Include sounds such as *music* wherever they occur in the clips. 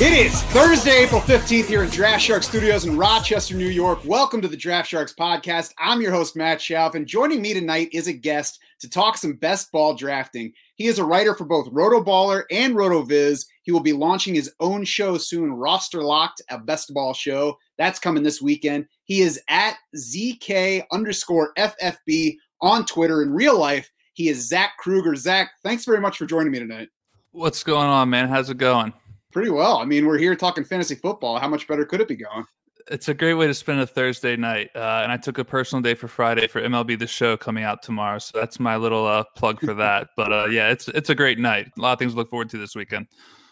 It is Thursday, April 15th here in Draft Shark Studios in Rochester, New York. Welcome to the Draft Sharks podcast. I'm your host, Matt Schauf, and joining me tonight is a guest to talk some best ball drafting. He is a writer for both Rotoballer and RotoViz. He will be launching his own show soon, Roster Locked, a best ball show. That's coming this weekend. He is at ZK underscore FFB on Twitter. In real life, he is Zach Kruger. Zach, thanks very much for joining me tonight. What's going on, man? How's it going? Pretty well. I mean, we're here talking fantasy football. How much better could it be going? It's a great way to spend a Thursday night. Uh, and I took a personal day for Friday for MLB The Show coming out tomorrow. So that's my little uh, plug for that. But uh, yeah, it's it's a great night. A lot of things to look forward to this weekend.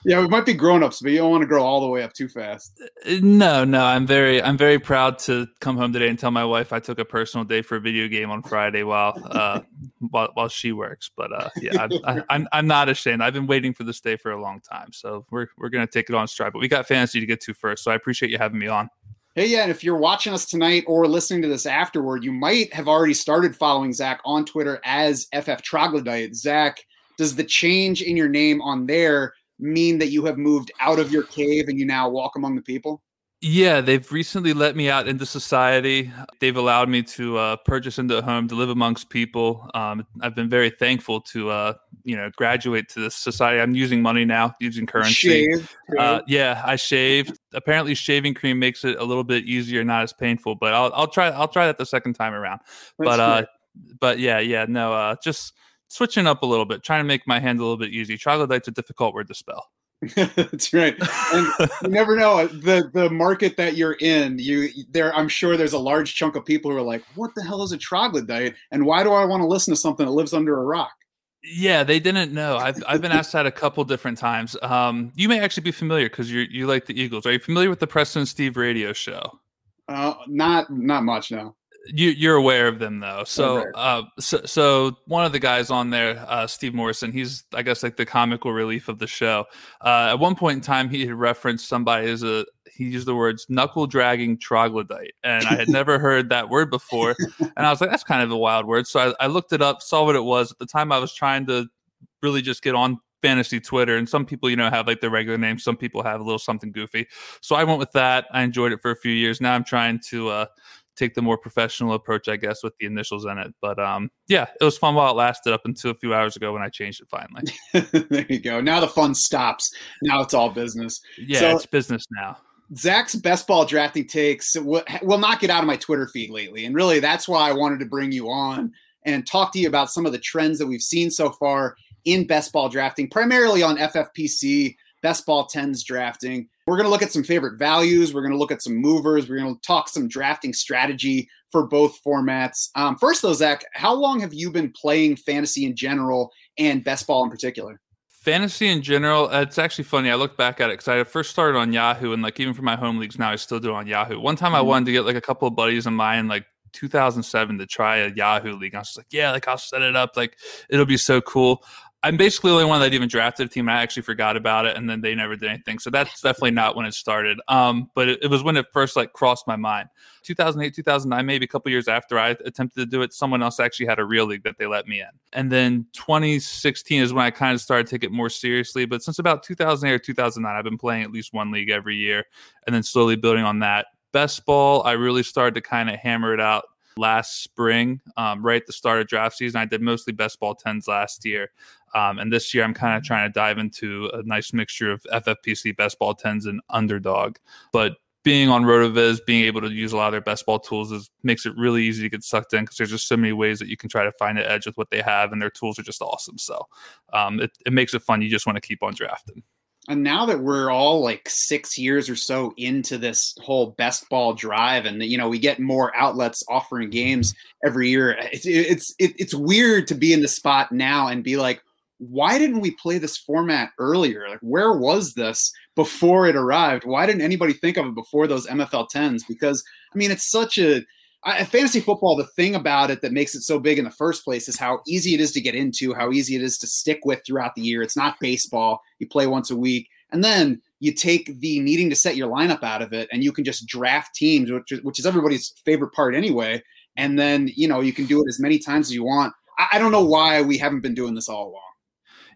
Yeah, we might be grown ups, but you don't want to grow all the way up too fast. No, no, I'm very I'm very proud to come home today and tell my wife I took a personal day for a video game on Friday while uh, while, while she works. But uh, yeah, I, I, I'm I'm not ashamed. I've been waiting for this day for a long time, so we're we're gonna take it on stride. But we got fantasy to get to first, so I appreciate you having me on. Hey, yeah, and if you're watching us tonight or listening to this afterward, you might have already started following Zach on Twitter as FF Troglodyte. Zach, does the change in your name on there mean that you have moved out of your cave and you now walk among the people? Yeah, they've recently let me out into society. They've allowed me to uh, purchase into a home to live amongst people. Um, I've been very thankful to, uh, you know, graduate to this society. I'm using money now, using currency. Uh, yeah, I shaved. Apparently, shaving cream makes it a little bit easier, not as painful. But I'll, I'll try. I'll try that the second time around. but uh, but yeah, yeah, no, uh, just switching up a little bit, trying to make my hand a little bit easy. Troglodyte's a difficult word to spell. *laughs* That's right. And you never know the the market that you're in. You there, I'm sure there's a large chunk of people who are like, "What the hell is a troglodyte? And why do I want to listen to something that lives under a rock?" Yeah, they didn't know. I've I've been asked that a couple different times. Um, you may actually be familiar because you you like the Eagles. Are you familiar with the Preston and Steve radio show? Uh, not not much now. You you're aware of them though. So uh so, so one of the guys on there, uh Steve Morrison, he's I guess like the comical relief of the show. Uh at one point in time he had referenced somebody as a he used the words knuckle dragging troglodyte and I had *laughs* never heard that word before and I was like that's kind of a wild word. So I, I looked it up, saw what it was. At the time I was trying to really just get on fantasy Twitter and some people you know have like their regular name, some people have a little something goofy. So I went with that. I enjoyed it for a few years. Now I'm trying to uh take the more professional approach, I guess, with the initials in it. But um, yeah, it was fun while it lasted up until a few hours ago when I changed it finally. *laughs* there you go. Now the fun stops. Now it's all business. Yeah, So- it's business now. Zach's best ball drafting takes will, will not get out of my Twitter feed lately. And really, that's why I wanted to bring you on and talk to you about some of the trends that we've seen so far in best ball drafting, primarily on FFPC, best ball 10s drafting. We're going to look at some favorite values. We're going to look at some movers. We're going to talk some drafting strategy for both formats. Um, first, though, Zach, how long have you been playing fantasy in general and best ball in particular? Fantasy in general, uh, it's actually funny. I look back at it because I first started on Yahoo, and like even for my home leagues now, I still do it on Yahoo. One time, I Mhm. wanted to get like a couple of buddies of mine, like 2007, to try a Yahoo league. I was just like, yeah, like I'll set it up, like it'll be so cool. I'm basically the only one that even drafted a team. I actually forgot about it, and then they never did anything. So that's definitely not when it started. Um, but it, it was when it first like crossed my mind. 2008, 2009, maybe a couple years after I attempted to do it, someone else actually had a real league that they let me in. And then 2016 is when I kind of started to take it more seriously. But since about 2008 or 2009, I've been playing at least one league every year, and then slowly building on that. Best ball, I really started to kind of hammer it out last spring, um, right at the start of draft season. I did mostly best ball 10s last year. Um, and this year, I'm kind of trying to dive into a nice mixture of FFPC, best ball 10s, and underdog. But being on RotoViz, being able to use a lot of their best ball tools is makes it really easy to get sucked in because there's just so many ways that you can try to find an edge with what they have, and their tools are just awesome. So um, it, it makes it fun. You just want to keep on drafting. And now that we're all like six years or so into this whole best ball drive, and you know we get more outlets offering games every year, eh, it's it's it, it's weird to be in the spot now and be like, why didn't we play this format earlier? Like, where was this before it arrived? Why didn't anybody think of it before those MFL tens? Because I mean, it's such a I, fantasy football, the thing about it that makes it so big in the first place is how easy it is to get into, how easy it is to stick with throughout the year. It's not baseball. You play once a week. And then you take the needing to set your lineup out of it and you can just draft teams, which is, which is everybody's favorite part anyway. And then, you know, you can do it as many times as you want. I, I don't know why we haven't been doing this all along.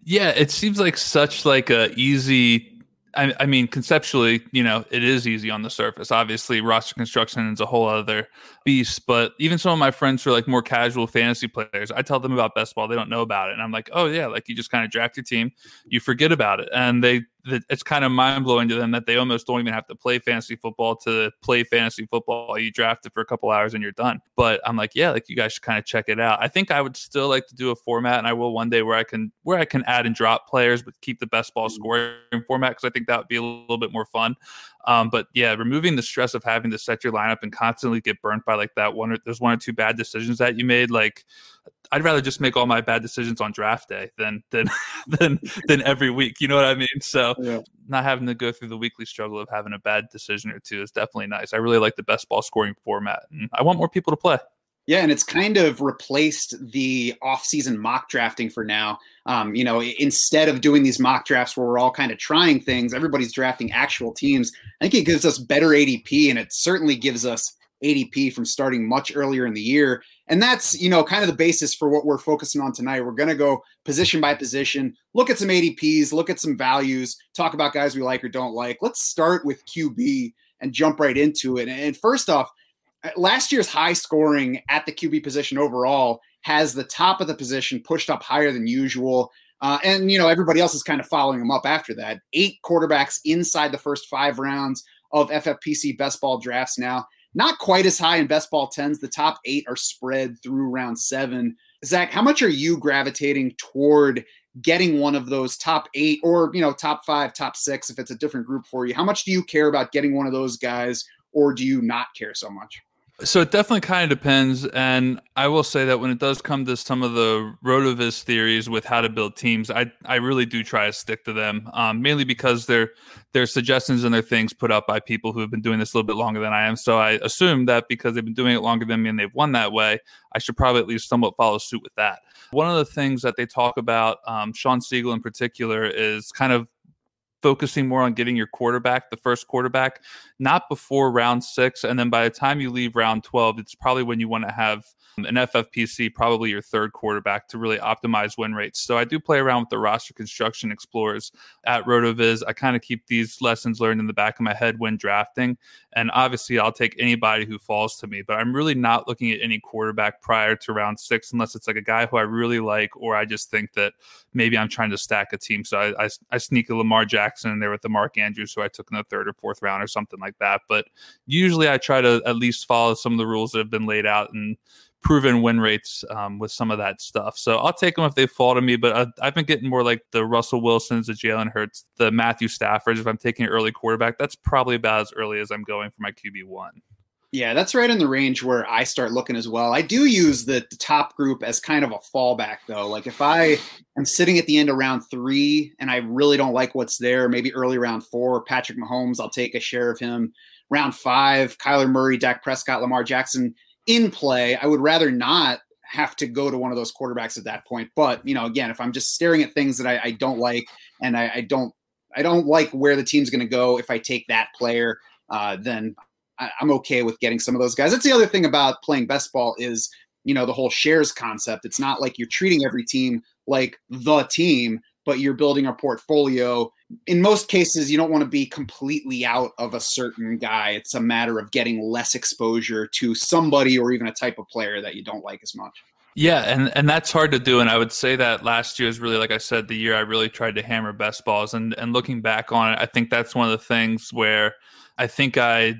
Yeah, it seems like such like a easy I, I, mean, conceptually, you know, it is easy on the surface. Obviously, roster construction is a whole other beast. But even some of my friends who are like more casual fantasy players, I tell them about best ball, they don't know about it, and I'm like, oh yeah, like you just kind of draft your team, you forget about it, and they it's kind of mind blowing to them that they almost don't even have to play fantasy football to play fantasy football. You draft it for a couple hours and you're done. But I'm like, yeah, like you guys should kind of check it out. I think I would still like to do a format, and I will one day where I can where I can add and drop players, but keep the best ball mm. scoring format because I think that would be a little bit more fun. Um, but yeah, removing the stress of having to set your lineup and constantly get burnt by like that one or there's one or two bad decisions that you made, like I'd rather just make all my bad decisions on draft day than than *laughs* than than every week. You know what I mean? So yeah. not having to go through the weekly struggle of having a bad decision or two is definitely nice. I really like the best ball scoring format, and I want more people to play. Yeah, and it's kind of replaced the off-season mock drafting for now. Um, you know, instead of doing these mock drafts where we're all kind of trying things, everybody's drafting actual teams. I think it gives us better ADP, and it certainly gives us ADP from starting much earlier in the year. And that's, you know, kind of the basis for what we're focusing on tonight. We're going to go position by position, look at some ADPs, look at some values, talk about guys we like or don't like. Let's start with QB and jump right into it. And first off, last year's high scoring at the QB position overall has the top of the position pushed up higher than usual. Uh, and, you know, everybody else is kind of following them up after that. Eight quarterbacks inside the first five rounds of FFPC best ball drafts now not quite as high in best ball tens. The top eight are spread through round seven. Zach, how much are you gravitating toward getting one of those top eight or, you know, top five, top six, if it's a different group for you? How much do you care about getting one of those guys or do you not care so much? So it definitely kind of depends, and I will say that when it does come to some of the RotoViz theories with how to build teams, I I really do try to stick to them, um, mainly because they're they're suggestions and they're things put up by people who have been doing this a little bit longer than I am. So I assume that because they've been doing it longer than me and they've won that way, I should probably at least somewhat follow suit with that. One of the things that they talk about, um, Shawn Siegele in particular, is kind of focusing more on getting your quarterback, the first quarterback, not before round six. And then by the time you leave round 12, it's probably when you want to have an FFPC, probably your third quarterback to really optimize win rates. So I do play around with the roster construction explorers at RotoViz. I kind of keep these lessons learned in the back of my head when drafting. And obviously, I'll take anybody who falls to me, but I'm really not looking at any quarterback prior to round six unless it's like a guy who I really like, or I just think that maybe I'm trying to stack a team. So I, I, I sneak a Lamar Jackson in there with the Mark Andrews, who I took in the third or fourth round or something like that. But usually I try to at least follow some of the rules that have been laid out and proven win rates um, with some of that stuff. So I'll take them if they fall to me. But I, have been getting more like the Russell Wilsons, the Jalen Hurts, the Matthew Staffords. If I'm taking an early quarterback, that's probably about as early as I'm going for my QB one. Yeah, that's right in the range where I start looking as well. I do use the, the, top group as kind of a fallback, though. Like if I am sitting at the end of round three and I really don't like what's there, maybe early round four, Patrick Mahomes, I'll take a share of him. Round five, Kyler Murray, Dak Prescott, Lamar Jackson in play. I would rather not have to go to one of those quarterbacks at that point. But you know, again, if I'm just staring at things that I, I don't like and I, I, don't I don't like where the team's going to go if I take that player, uh, then I, I'm okay with getting some of those guys. That's the other thing about playing best ball is you know the whole shares concept. It's not like you're treating every team like the team but you're building a portfolio. In most cases, you don't want to be completely out of a certain guy. It's a matter of getting less exposure to somebody or even a type of player that you don't like as much. Yeah, and and that's hard to do. And I would say that last year is really, like I said, the year I really tried to hammer best balls. And and looking back on it, I think that's one of the things where I think I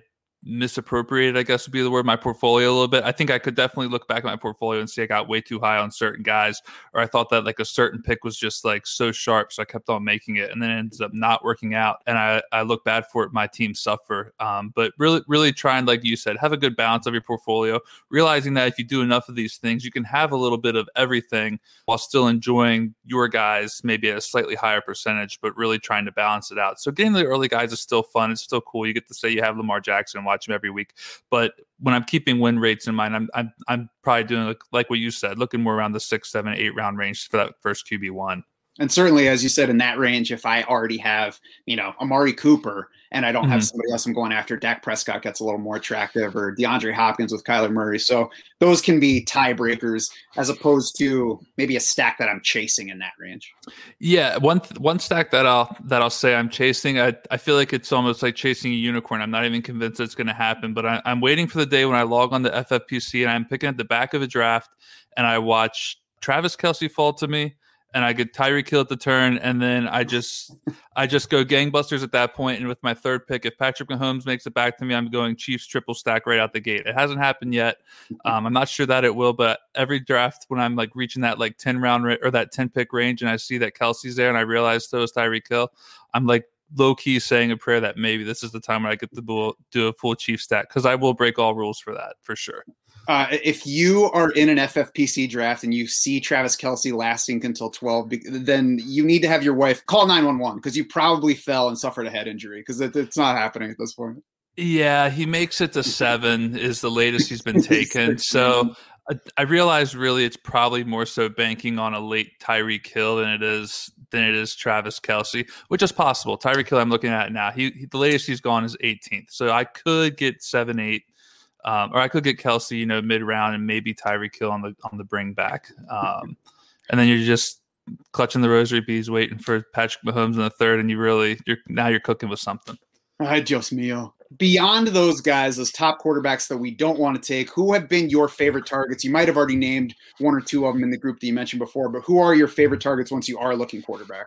misappropriated, I guess would be the word, my portfolio a little bit. I think I could definitely look back at my portfolio and see I got way too high on certain guys, or I thought that like a certain pick was just like so sharp, so I kept on making it, and then it ends up not working out, and I I look bad for it. My team suffer, um, but really really trying, like you said, have a good balance of your portfolio, realizing that if you do enough of these things, you can have a little bit of everything while still enjoying your guys maybe at a slightly higher percentage, but really trying to balance it out. So getting the early guys is still fun. It's still cool. You get to say you have Lamar Jackson watch him every week. But when I'm keeping win rates in mind, I'm I'm, I'm probably doing like, like what you said, looking more around the six, seven, eight round range for that first QB one. And certainly, as you said, in that range, if I already have, you know, Amari Cooper and I don't mm-hmm. have somebody else I'm going after, Dak Prescott gets a little more attractive, or DeAndre Hopkins with Kyler Murray. So those can be tiebreakers as opposed to maybe a stack that I'm chasing in that range. Yeah, one one stack that I'll that I'll say I'm chasing. I I feel like it's almost like chasing a unicorn. I'm not even convinced it's going to happen, but I, I'm waiting for the day when I log on to FFPC and I'm picking at the back of a draft and I watch Travis Kelce fall to me and I get Tyreek Hill at the turn, and then I just I just go gangbusters at that point. And with my third pick, if Patrick Mahomes makes it back to me, I'm going Chiefs triple stack right out the gate. It hasn't happened yet. *laughs* Um, I'm not sure that it will, but every draft when I'm like reaching that like ten round ra- or that ten pick range, and I see that Kelce's there, and I realize so is Tyreek Hill, I'm like low key saying a prayer that maybe this is the time where I get to do a full Chief stack because I will break all rules for that for sure. Uh, if you are in an FFPC draft and you see Travis Kelce lasting until 12, then you need to have your wife call 911 because you probably fell and suffered a head injury because it, it's not happening at this point. Yeah, he makes it to *laughs* seven, is the latest he's been taken. *laughs* so I, I realize really it's probably more so banking on a late Tyreek Hill than it is than it is Travis Kelce, which is possible. Tyreek Hill I'm looking at now. He, he the latest he's gone is 18th, so I could get seven, eight um, or I could get Kelce, you know, mid round and maybe Tyreek Hill on the on the bring back. Um, and then you're just clutching the rosary beads, waiting for Patrick Mahomes in the third, and you really you're now you're cooking with something. Ay, Dios mío. Beyond those guys, those top quarterbacks that we don't want to take, who have been your favorite targets? You might have already named one or two of them in the group that you mentioned before, but who are your favorite targets once you are looking quarterback?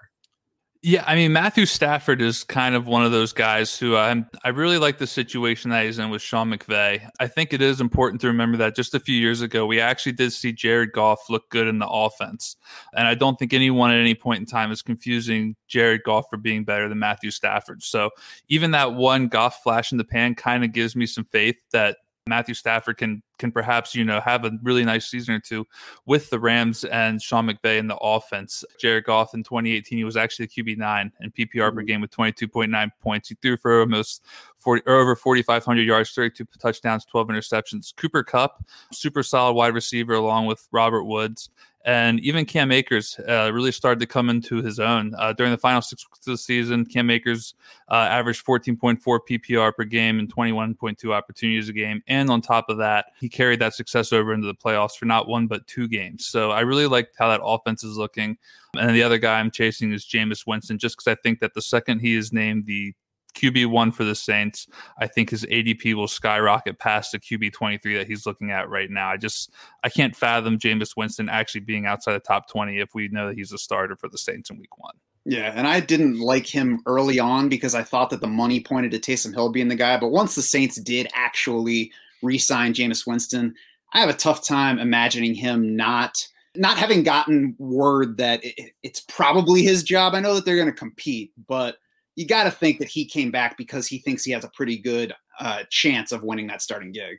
Yeah, I mean Matthew Stafford is kind of one of those guys who I'm I really like the situation that he's in with Sean McVay. I think it is important to remember that just a few years ago we actually did see Jared Goff look good in the offense. And I don't think anyone at any point in time is confusing Jared Goff for being better than Matthew Stafford. So even that one Goff flash in the pan kind of gives me some faith that Matthew Stafford can can perhaps you know have a really nice season or two with the Rams and Sean McVay in the offense. Jared Goff in 2018 he was actually the QB nine in PPR mm-hmm. per game with 22.9 points. He threw for almost 40 or over 4,500 yards, 32 touchdowns, 12 interceptions. Cooper Kupp, super solid wide receiver along with Robert Woods. And even Cam Akers uh, really started to come into his own uh, during the final six weeks of the season. Cam Akers uh, averaged 14.4 PPR per game and 21.2 opportunities a game. And on top of that, he carried that success over into the playoffs for not one but two games. So I really liked how that offense is looking. And the other guy I'm chasing is Jameis Winston, just because I think that the second he is named the QB one for the Saints. I think his ADP will skyrocket past the QB twenty three that he's looking at right now. I just I can't fathom Jameis Winston actually being outside the top twenty if we know that he's a starter for the Saints in Week One. Yeah, and I didn't like him early on because I thought that the money pointed to Taysom Hill being the guy. But once the Saints did actually re-sign Jameis Winston, I have a tough time imagining him not not having gotten word that it, it's probably his job. I know that they're going to compete, but you got to think that he came back because he thinks he has a pretty good uh, chance of winning that starting gig.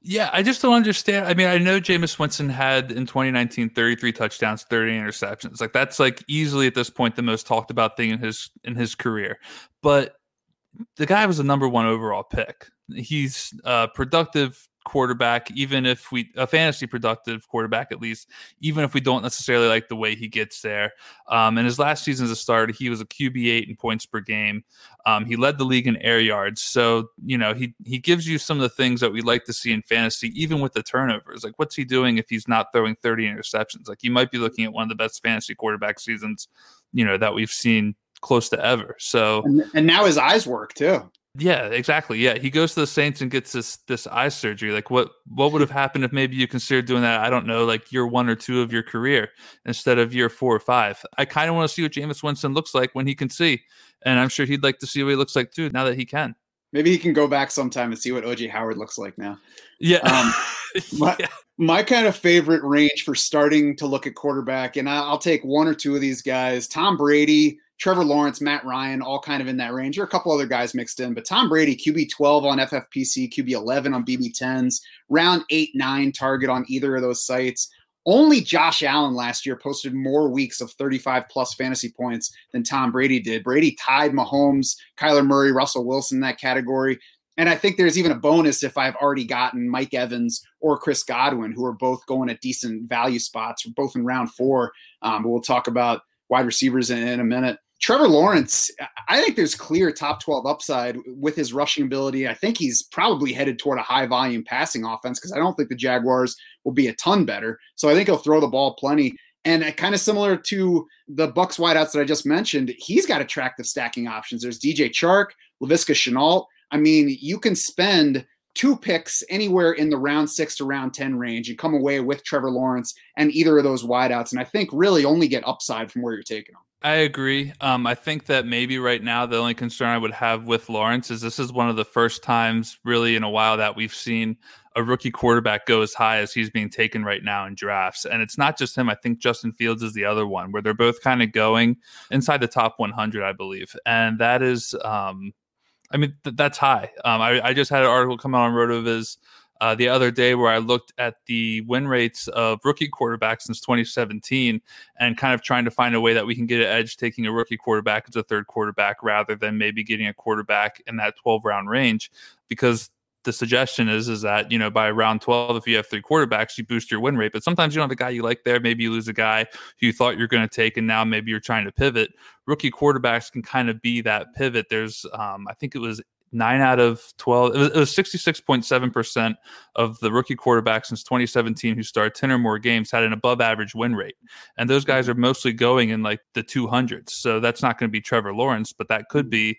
Yeah, I just don't understand. I mean, I know Jameis Winston had in 2019 33 touchdowns, 30 interceptions. Like that's like easily at this point the most talked about thing in his in his career. But the guy was a number one overall pick. He's uh, productive quarterback, even if we a fantasy productive quarterback at least, even if we don't necessarily like the way he gets there. Um, and his last season as a starter, he was a QB eight in points per game. Um, he led the league in air yards, so you know he he gives you some of the things that we like to see in fantasy, even with the turnovers. Like, what's he doing if he's not throwing thirty interceptions? Like, you might be looking at one of the best fantasy quarterback seasons, you know, that we've seen close to ever. So and, and now his eyes work too. Yeah, exactly. Yeah, he goes to the Saints and gets this this eye surgery. Like, what what would have *laughs* happened if maybe you considered doing that? I don't know, like year one or two of your career instead of year four or five. I kind of want to see what Jameis Winston looks like when he can see, and I'm sure he'd like to see what he looks like too. Now that he can, maybe he can go back sometime and see what OJ Howard looks like now. Yeah. Um, *laughs* my, yeah. my kind of favorite range for starting to look at quarterback, and I'll take one or two of these guys: Tom Brady. Trevor Lawrence, Matt Ryan, all kind of in that range. Are a couple other guys mixed in, but Tom Brady, QB 12 on FFPC, QB 11 on BB10s, round 8 9 target on either of those sites. Only Josh Allen last year posted more weeks of 35 plus fantasy points than Tom Brady did. Brady tied Mahomes, Kyler Murray, Russell Wilson in that category. And I think there's even a bonus if I've already gotten Mike Evans or Chris Godwin, who are both going at decent value spots, both in round four. Um, we'll talk about wide receivers in, in a minute. Trevor Lawrence, I think there's clear top 12 upside with his rushing ability. I think he's probably headed toward a high volume passing offense because I don't think the Jaguars will be a ton better. So I think he'll throw the ball plenty. And uh, kind of similar to the Bucks wideouts that I just mentioned, he's got attractive stacking options. There's DJ Chark, Laviska Shenault. I mean, you can spend two picks anywhere in the round six to round 10 range and come away with Trevor Lawrence and either of those wideouts. And I think really only get upside from where you're taking them. I agree. Um, I think that maybe right now the only concern I would have with Lawrence is this is one of the first times really in a while that we've seen a rookie quarterback go as high as he's being taken right now in drafts. And it's not just him. I think Justin Fields is the other one where they're both kind of going inside the top 100, I believe. And that is, um, I mean, th- that's high. Um, I, I, just had an article come out on RotoViz uh, the other day where I looked at the win rates of rookie quarterbacks since 2017 and kind of trying to find a way that we can get an edge taking a rookie quarterback as a third quarterback rather than maybe getting a quarterback in that 12 round range because the suggestion is is that you know by round 12 if you have three quarterbacks you boost your win rate. But sometimes you don't have a guy you like there. Maybe you lose a guy who you thought you're going to take and now maybe you're trying to pivot. Rookie quarterbacks can kind of be that pivot. There's um, i think it was nine out of 12 it was, it was 66.7% of the rookie quarterbacks since 2017 who started 10 or more games had an above average win rate. And those guys mm-hmm. are mostly going in like the 200s so that's not going to be trevor lawrence but that could mm-hmm. be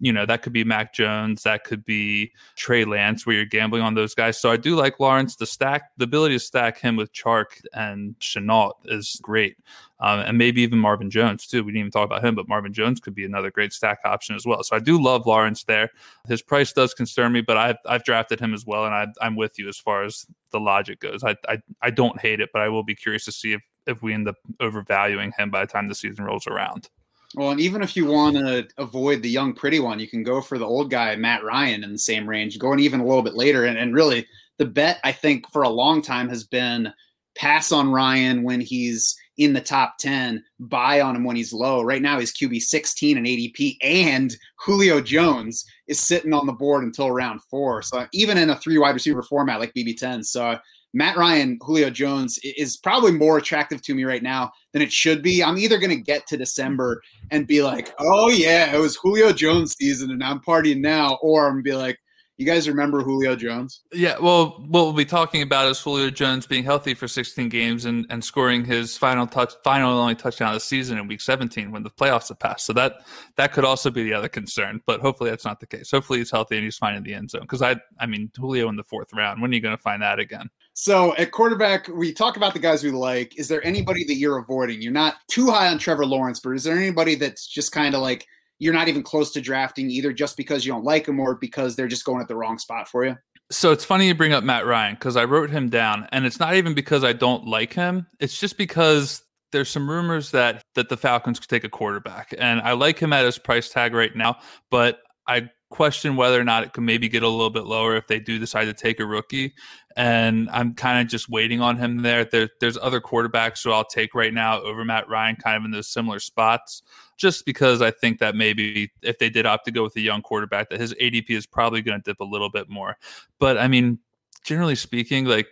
you know, that could be Mac Jones, that could be Trey Lance, where you're gambling on those guys. So I do like Lawrence. The stack, the ability to stack him with Chark and Shenault is great. Um, and maybe even Marvin Jones, too. We didn't even talk about him, but Marvin Jones could be another great stack option as well. So I do love Lawrence there. His price does concern me, but I've, I've drafted him as well. And I, I'm with you as far as the logic goes. I, I, I don't hate it, but I will be curious to see if, if we end up overvaluing him by the time the season rolls around. Well, and even if you want to avoid the young, pretty one, you can go for the old guy, Matt Ryan, in the same range, going even a little bit later. And, and really, the bet, I think, for a long time has been pass on Ryan when he's in the top 10, buy on him when he's low. Right now, he's QB 16 and ADP, and Julio Jones is sitting on the board until round four. So even in a three wide receiver format like BB10. So Matt Ryan, Julio Jones is probably more attractive to me right now than it should be. I'm either going to get to December and be like, oh, yeah, it was Julio Jones season and I'm partying now, or I'm going to be like, you guys remember Julio Jones? Yeah, well, what we'll be talking about is Julio Jones being healthy for 16 games and, and scoring his final touch, final only touchdown of the season in Week 17 when the playoffs have passed. So that that could also be the other concern, but hopefully that's not the case. Hopefully he's healthy and he's fine in the end zone. Because I, I mean, Julio in the fourth round. When are you going to find that again? So at quarterback, we talk about the guys we like. Is there anybody that you're avoiding? You're not too high on Trevor Lawrence, but is there anybody that's just kind of like you're not even close to drafting either just because you don't like them or because they're just going at the wrong spot for you? So it's funny you bring up Matt Ryan because I wrote him down, and it's not even because I don't like him. It's just because there's some rumors that that the Falcons could take a quarterback, and I like him at his price tag right now, but I question whether or not it could maybe get a little bit lower if they do decide to take a rookie. And I'm kind of just waiting on him there. there. There's other quarterbacks who I'll take right now over Matt Ryan, kind of in those similar spots, just because I think that maybe if they did opt to go with a young quarterback, that his ADP is probably going to dip a little bit more. But I mean, generally speaking, like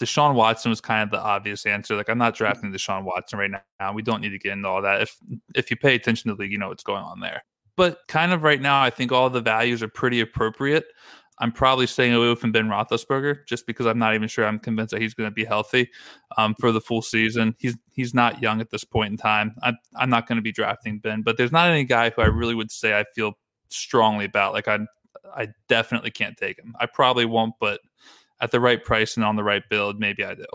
Deshaun Watson was kind of the obvious answer. Like I'm not drafting Deshaun Watson right now. We don't need to get into all that. If if you pay attention to the league, you know what's going on there. But kind of right now, I think all the values are pretty appropriate. I'm probably staying away from Ben Roethlisberger just because I'm not even sure I'm convinced that he's going to be healthy um, for the full season. He's he's not young at this point in time. I'm I'm not going to be drafting Ben, but there's not any guy who I really would say I feel strongly about. Like I I definitely can't take him. I probably won't, but at the right price and on the right build, maybe I do.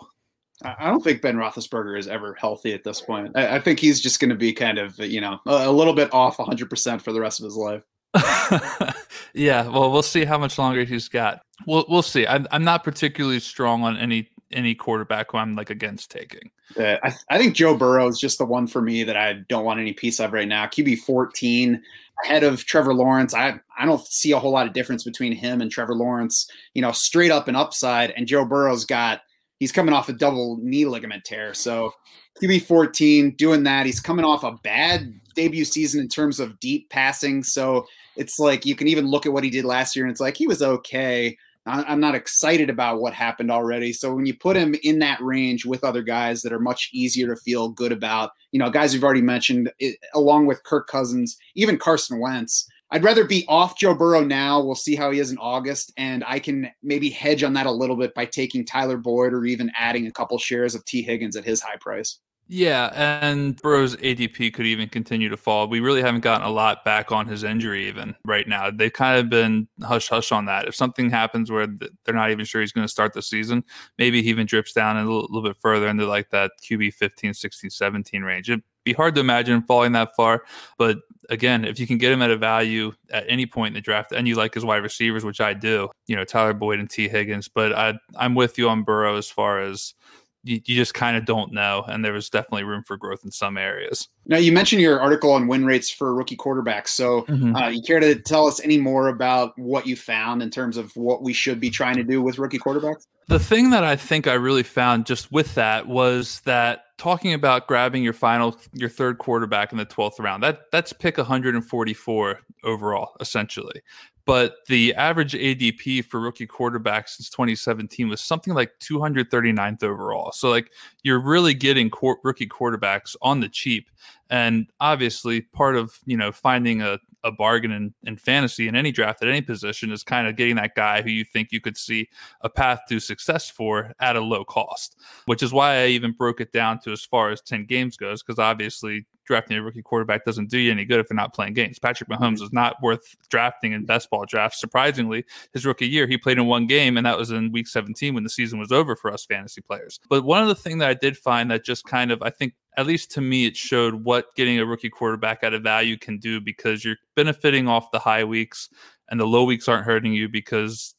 I don't think Ben Roethlisberger is ever healthy at this point. I, I think he's just going to be kind of, you know, a, a little bit off 100% for the rest of his life. *laughs* yeah, well, we'll see how much longer he's got. We'll we'll see. I'm I'm not particularly strong on any any quarterback who I'm like against taking. Uh, I, I think Joe Burrow is just the one for me that I don't want any piece of right now. QB 14 ahead of Trevor Lawrence. I I don't see a whole lot of difference between him and Trevor Lawrence. You know, straight up and upside. And Joe Burrow's got he's coming off a double knee ligament tear. So QB 14 doing that. He's coming off a bad debut season in terms of deep passing. So it's like you can even look at what he did last year and it's like he was okay. I'm not excited about what happened already. So when you put him in that range with other guys that are much easier to feel good about, you know, guys we've already mentioned, it, along with Kirk Cousins, even Carson Wentz, I'd rather be off Joe Burrow now. We'll see how he is in August, and I can maybe hedge on that a little bit by taking Tyler Boyd or even adding a couple shares of Tee Higgins at his high price. Yeah, and Burrow's ADP could even continue to fall. We really haven't gotten a lot back on his injury even right now. They've kind of been hush hush on that. If something happens where they're not even sure he's going to start the season, maybe he even drips down a little, little bit further into like that QB 15, 16, 17 range. It'd be hard to imagine falling that far. But again, if you can get him at a value at any point in the draft and you like his wide receivers, which I do, you know, Tyler Boyd and Tee Higgins, but I, I'm with you on Burrow as far as – you, you just kind of don't know. And there was definitely room for growth in some areas. Now, you mentioned your article on win rates for rookie quarterbacks. So, mm-hmm. uh, you care to tell us any more about what you found in terms of what we should be trying to do with rookie quarterbacks? The thing that I think I really found just with that was that talking about grabbing your final, your third quarterback in the 12th round, that that's pick 144 overall, essentially but the average ADP for rookie quarterbacks since 2017 was something like 239th overall. So like you're really getting rookie quarterbacks on the cheap, and obviously part of you know finding a, a bargain in, in fantasy in any draft at any position is kind of getting that guy who you think you could see a path to success for at a low cost. Which is why I even broke it down to as far as 10 games goes, because obviously drafting a rookie quarterback doesn't do you any good if they're not playing games. Patrick Mahomes is not worth drafting in best ball drafts. Surprisingly, his rookie year, he played in one game, and that was in week 17 when the season was over for us fantasy players. But one of the things that I did find that just kind of, I think, at least to me, it showed what getting a rookie quarterback at a value can do because you're benefiting off the high weeks and the low weeks aren't hurting you because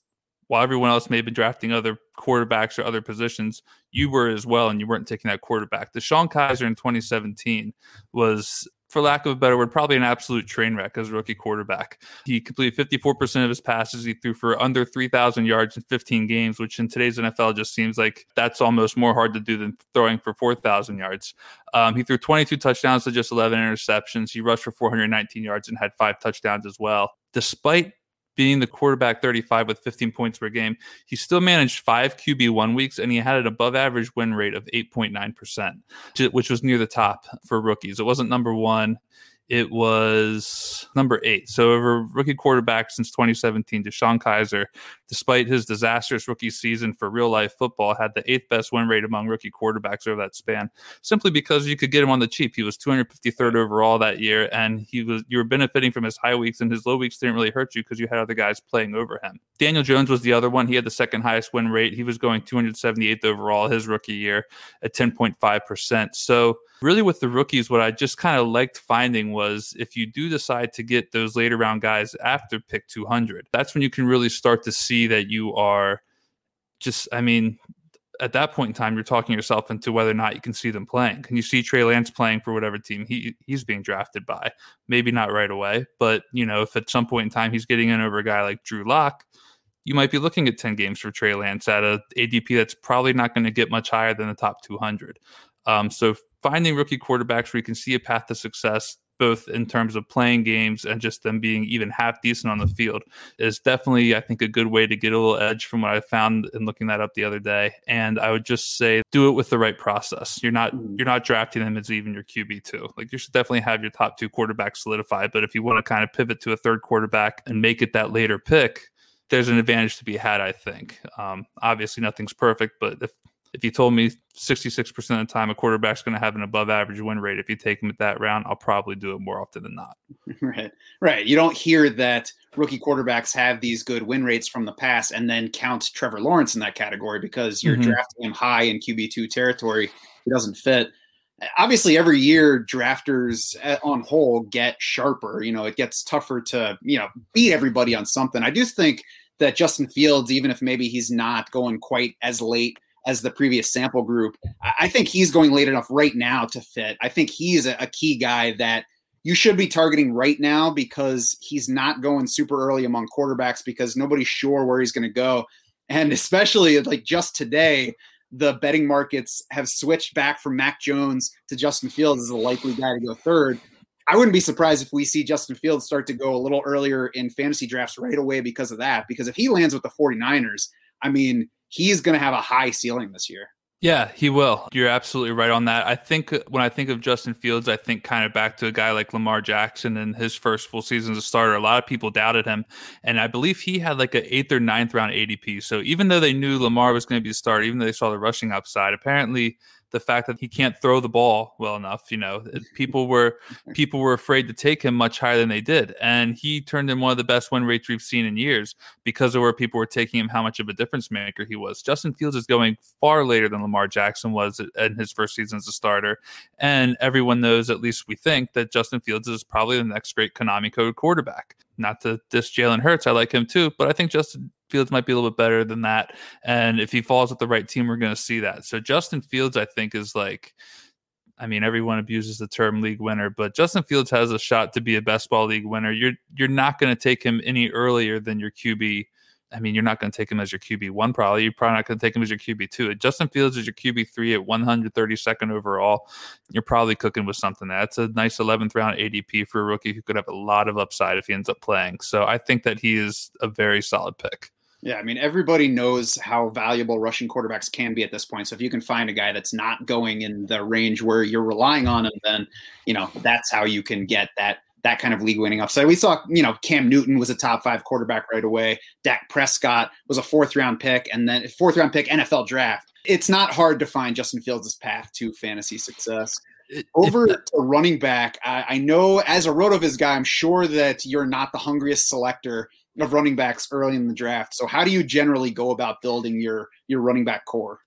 while everyone else may have been drafting other quarterbacks or other positions, you were as well, and you weren't taking that quarterback. DeShone Kizer in 2017 was, for lack of a better word, probably an absolute train wreck as a rookie quarterback. He completed 54% of his passes. He threw for under 3,000 yards in 15 games, which in today's NFL just seems like that's almost more hard to do than throwing for 4,000 yards. Um, he threw 22 touchdowns to just 11 interceptions. He rushed for 419 yards and had five touchdowns as well. Despite being the quarterback 35 with 15 points per game, he still managed five QB1 weeks and he had an above average win rate of 8.9%, which was near the top for rookies. It wasn't number one, it was number eight. So over rookie quarterback since 2017, DeShone Kizer, despite his disastrous rookie season for real life football, had the eighth best win rate among rookie quarterbacks over that span, simply because you could get him on the cheap. He was 253rd overall that year, and he was you were benefiting from his high weeks, and his low weeks didn't really hurt you because you had other guys playing over him. Daniel Jones was the other one. He had the second highest win rate. He was going 278th overall his rookie year at 10.5%. So really with the rookies, what I just kind of liked finding was if you do decide to get those later round guys after pick 200, that's when you can really start to see that you are just, I mean, at that point in time, you're talking yourself into whether or not you can see them playing. Can you see Trey Lance playing for whatever team he he's being drafted by? Maybe not right away, but you know, if at some point in time he's getting in over a guy like Drew Lock, you might be looking at 10 games for Trey Lance at a ADP that's probably not going to get much higher than the top 200. Um, so finding rookie quarterbacks where you can see a path to success, both in terms of playing games and just them being even half decent on the field, is definitely, I think, a good way to get a little edge from what I found in looking that up the other day. And I would just say do it with the right process. You're not mm-hmm. you're not drafting them as even your QB two. Like you should definitely have your top two quarterbacks solidified. But if you want to kind of pivot to a third quarterback and make it that later pick, there's an advantage to be had, I think. Um, obviously, nothing's perfect, but if if you told me 66% of the time a quarterback's going to have an above average win rate, if you take him at that round, I'll probably do it more often than not. *laughs* Right. Right. You don't hear that rookie quarterbacks have these good win rates from the past and then count Trevor Lawrence in that category because you're mm-hmm. drafting him high in QB2 territory. He doesn't fit. Obviously, every year drafters uh, on whole get sharper. You know, it gets tougher to, you know, beat everybody on something. I do think that Justin Fields, even if maybe he's not going quite as late as the previous sample group. I think he's going late enough right now to fit. I think he's a, a key guy that you should be targeting right now because he's not going super early among quarterbacks because nobody's sure where he's going to go. And *laughs* especially like just today, the betting markets have switched back from Mac Jones to Justin Fields as a likely guy to go third. I wouldn't be surprised if we see Justin Fields start to go a little earlier in fantasy drafts right away because of that. Because if he lands with the 49ers, I mean, he's going to have a high ceiling this year. Yeah, he will. You're absolutely right on that. I think uh, when I think of Justin Fields, I think kind of back to a guy like Lamar Jackson in his first full season as a starter. A lot of people doubted him, and I believe he had like an eighth or ninth round ADP. So even though they knew Lamar was going to be the starter, even though they saw the rushing upside, apparently the fact that he can't throw the ball well enough. You know, people were people were afraid to take him much higher than they did, and he turned in one of the best win rates we've seen in years because of where people were taking him, how much of a difference maker he was. Justin Fields is going far later than Lamar Jackson was in his first season as a starter, and everyone knows, at least we think, that Justin Fields is probably the next great Konami code quarterback. Not to diss Jalen Hurts, I like him too, but I think Justin Fields might be a little bit better than that. And if he falls with the right team, we're going to see that. So Justin Fields, I think, is like, I mean, everyone abuses the term league winner, but Justin Fields has a shot to be a best ball league winner. You're you're not going to take him any earlier than your QB. I mean, you're not going to take him as your QB one, probably. You're probably not going to take him as your QB two. Justin Fields is your QB three at 132nd overall. You're probably cooking with something. That's a nice 11th round ADP for a rookie who could have a lot of upside if he ends up playing. So I think that he is a very solid pick. Yeah, I mean, everybody knows how valuable rushing quarterbacks can be at this point. So if you can find a guy that's not going in the range where you're relying on him, then you know that's how you can get that that kind of league winning upside. We saw, you know, Cam Newton was a top five quarterback right away. Dak Prescott was a fourth round pick, and then fourth round pick NFL draft. It's not hard to find Justin Fields' path to fantasy success. Over to running back, I, I know as a RotoViz guy, I'm sure that you're not the hungriest selector of running backs early in the draft. So how do you generally go about building your your running back core?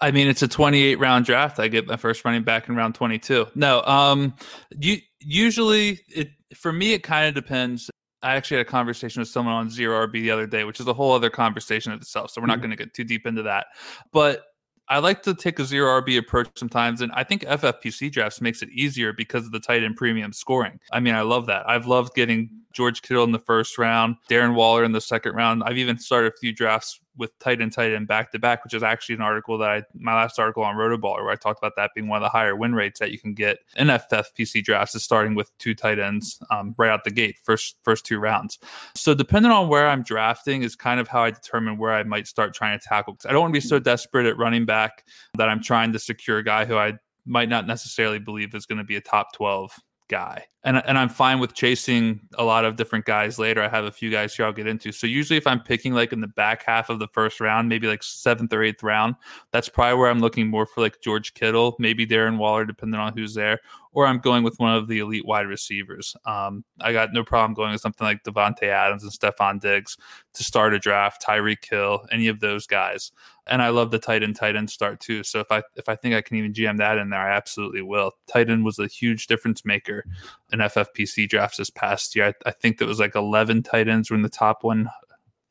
I mean, it's a 28 round draft. I get my first running back in round 22. No, um, you usually it for me it kind of depends. I actually had a conversation with someone on zero RB the other day, which is a whole other conversation of itself. So we're not mm-hmm. going to get too deep into that. But I like to take a zero RB approach sometimes, and I think FFPC drafts makes it easier because of the tight end premium scoring. I mean, I love that. I've loved getting George Kittle in the first round, Darren Waller in the second round. I've even started a few drafts with tight end, tight end back to back, which is actually an article that I, my last article on Rotoballer, where I talked about that being one of the higher win rates that you can get in FFPC drafts is starting with two tight ends um, right out the gate, first first two rounds. So depending on where I'm drafting is kind of how I determine where I might start trying to tackle. I don't want to be so desperate at running back that I'm trying to secure a guy who I might not necessarily believe is going to be a top 12 guy. And, and I'm fine with chasing a lot of different guys later. I have a few guys here I'll get into. So usually if I'm picking like in the back half of the first round, maybe like seventh or eighth round, that's probably where I'm looking more for like George Kittle, maybe Darren Waller, depending on who's there, or I'm going with one of the elite wide receivers. Um, I got no problem going with something like Davante Adams and Stefon Diggs to start a draft, Tyreek Hill, any of those guys. And I love the tight end tight end start too. So if I if I think I can even GM that in there, I absolutely will. Tight end was a huge difference maker in FFPC drafts this past year. I, I think that was like 11 tight ends were in the top one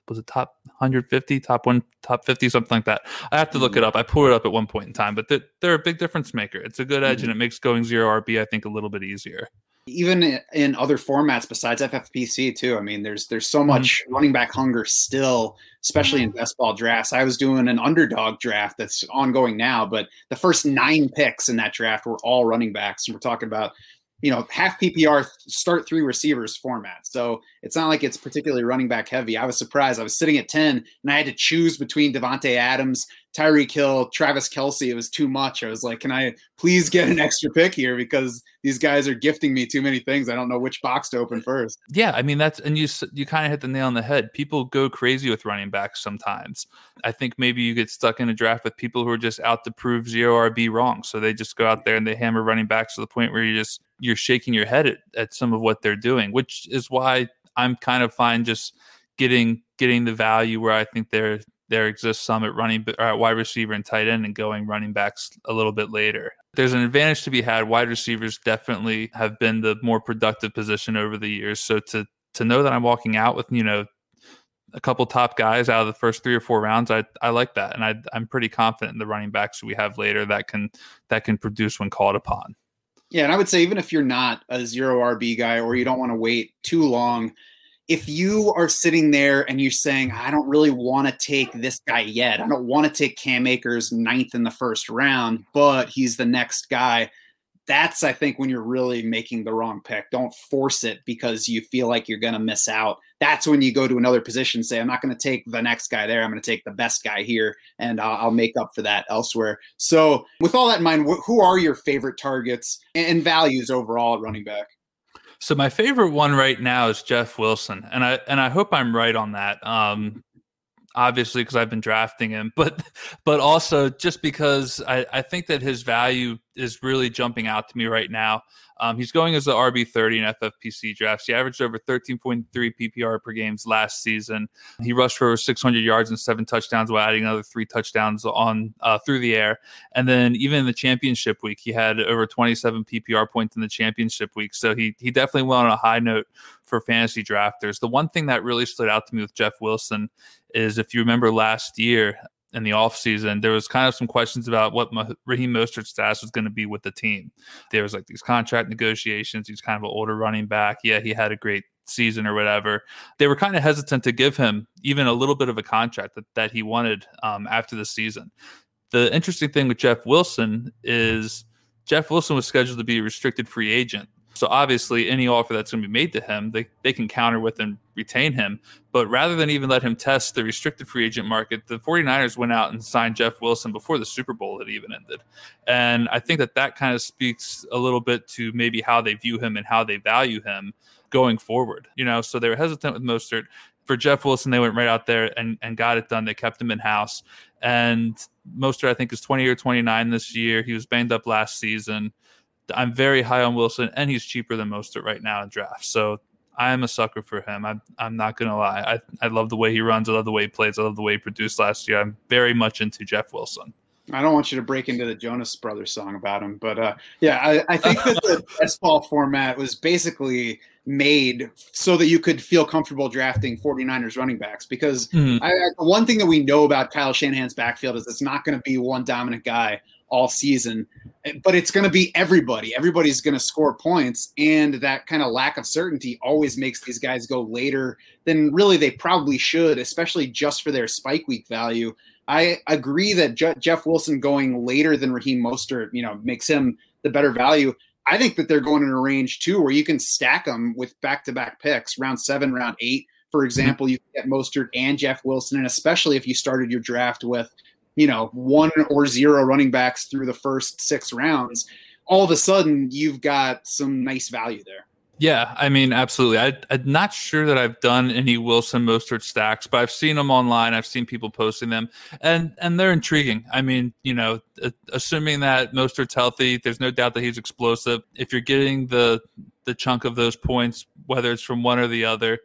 was it top 150, top one, top 50, something like that. I have to look it mm-hmm. up. I pulled it up at one point in time, but they're, they're a big difference maker. It's a good edge mm-hmm. and it makes going zero RB, I think, a little bit easier. Even in other formats besides FFPC too. I mean, there's there's so mm-hmm. much mm-hmm. running back hunger still, especially in best ball drafts. I was doing an underdog draft that's ongoing now, but the first nine picks in that draft were all running backs, and we're talking about you know, half PPR start three receivers format. So it's not like it's particularly running back heavy. I was surprised. I was sitting at 10 and I had to choose between Devonte Adams, Tyreek Hill, Travis Kelce. It was too much. I was like, can I please get an extra pick here? Because these guys are gifting me too many things. I don't know which box to open first. Yeah. I mean, that's, and you, you kind of hit the nail on the head. People go crazy with running backs sometimes. I think maybe you get stuck in a draft with people who are just out to prove zero RB wrong. So they just go out there and they hammer running backs to the point where you just, you're shaking your head at, at some of what they're doing, which is why I'm kind of fine just getting getting the value where I think there there exists some at running at wide receiver and tight end and going running backs a little bit later. There's an advantage to be had. Wide receivers definitely have been the more productive position over the years. So to to know that I'm walking out with, you know, a couple top guys out of the first three or four rounds, I I like that. And I I'm pretty confident in the running backs we have later that can that can produce when called upon. Yeah, and I would say even if you're not a zero RB guy or you don't want to wait too long, if you are sitting there and you're saying, I don't really want to take this guy yet, I don't want to take Cam Akers ninth in the first round, but he's the next guy. that's I think when you're really making the wrong pick. Don't force it because you feel like you're going to miss out. That's when you go to another position. Say, I'm not going to take the next guy there. I'm going to take the best guy here, and I'll, I'll, make up for that elsewhere. So, with all that in mind, wh- who are your favorite targets and values overall at running back? So my favorite one right now is Jeff Wilson, and I and I hope I'm right on that. Um, obviously because I've been drafting him, but but also just because I, I think that his value is really jumping out to me right now. Um, he's going as the RB thirty in FFPC drafts. He averaged over thirteen point three PPR per games last season. He rushed for over six hundred yards and seven touchdowns, while adding another three touchdowns on uh, through the air. And then even in the championship week, he had over twenty seven PPR points in the championship week. So he he definitely went on a high note for fantasy drafters. The one thing that really stood out to me with Jeff Wilson is if you remember last year in the offseason, there was kind of some questions about what Raheem Mostert's status was going to be with the team. There was like these contract negotiations. He's kind of an older running back. Yeah, he had a great season or whatever. They were kind of hesitant to give him even a little bit of a contract that, that he wanted um, after the season. The interesting thing with Jeff Wilson is Jeff Wilson was scheduled to be a restricted free agent so obviously, any offer that's going to be made to him, they, they can counter with and retain him. But rather than even let him test the restricted free agent market, the 49ers went out and signed Jeff Wilson before the Super Bowl had even ended. And I think that that kind of speaks a little bit to maybe how they view him and how they value him going forward. You know, so they were hesitant with Mostert. For Jeff Wilson, they went right out there and, and got it done. They kept him in house. And Mostert, I think, is 20 or 29 this year. He was banged up last season. I'm very high on Wilson, and he's cheaper than Mostert right now in drafts. So I am a sucker for him. I'm, I'm not going to lie. I, I love the way he runs. I love the way he plays. I love the way he produced last year. I'm very much into Jeff Wilson. I don't want you to break into the Jonas Brothers song about him, but uh, yeah, I, I, think that the *laughs* best ball format was basically made so that you could feel comfortable drafting 49ers running backs because mm-hmm. I, one thing that we know about Kyle Shanahan's backfield is it's not going to be one dominant guy all season, but it's going to be everybody. Everybody's going to score points, and that kind of lack of certainty always makes these guys go later than really they probably should, especially just for their spike week value. I agree that Je- Jeff Wilson going later than Raheem Mostert, you know, makes him the better value. I think that they're going in a range too where you can stack them with back-to-back picks, round seven, round eight. For mm-hmm. example, you can get Mostert and Jeff Wilson, and especially if you started your draft with – you know, one or zero running backs through the first six rounds, all of a sudden you've got some nice value there. Yeah, I mean, absolutely. I, am not sure that I've done any Wilson Mostert stacks, but I've seen them online. I've seen people posting them, and and they're intriguing. I mean, you know, assuming that Mostert's healthy, there's no doubt that he's explosive. If you're getting the the chunk of those points, whether it's from one or the other,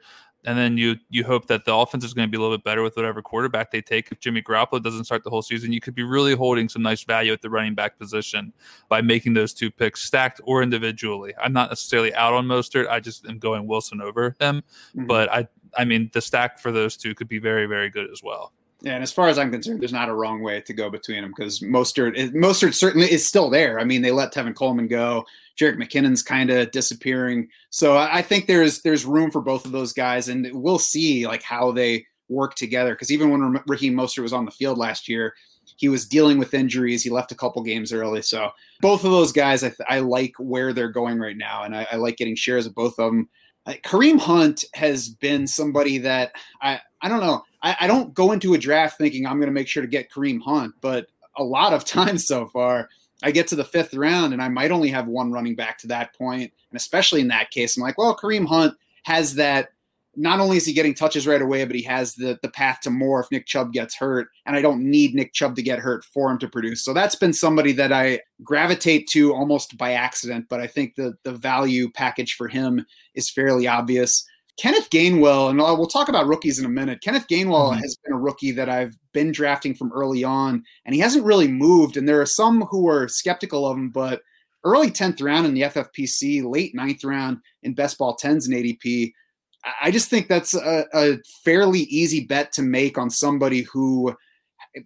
and then you you hope that the offense is going to be a little bit better with whatever quarterback they take. If Jimmy Garoppolo doesn't start the whole season, you could be really holding some nice value at the running back position by making those two picks stacked or individually. I'm not necessarily out on Mostert. I just am going Wilson over them, mm-hmm. but I I mean the stack for those two could be very very good as well. Yeah, and as far as I'm concerned, there's not a wrong way to go between them because Mostert, Mostert certainly is still there. I mean, they let Tevin Coleman go. Jerick McKinnon's kind of disappearing, so I think there's there's room for both of those guys, and we'll see like how they work together. Because even when Raheem Mostert was on the field last year, he was dealing with injuries. He left a couple games early, so both of those guys, I, I like where they're going right now, and I, I like getting shares of both of them. Kareem Hunt has been somebody that I I don't know. I, I don't go into a draft thinking I'm going to make sure to get Kareem Hunt, but a lot of *laughs* times so far, I get to the fifth round and I might only have one running back to that point. And especially in that case, I'm like, well, Kareem Hunt has that. Not only is he getting touches right away, but he has the the path to more if Nick Chubb gets hurt, and I don't need Nick Chubb to get hurt for him to produce. So that's been somebody that I gravitate to almost by accident, but I think the the value package for him is fairly obvious. Kenneth Gainwell, and we'll talk about rookies in a minute. Kenneth Gainwell mm-hmm. has been a rookie that I've been drafting from early on, and he hasn't really moved. And there are some who are skeptical of him, but early 10th round in the FFPC, late 9th round in best ball 10s and ADP, I just think that's a, a fairly easy bet to make on somebody who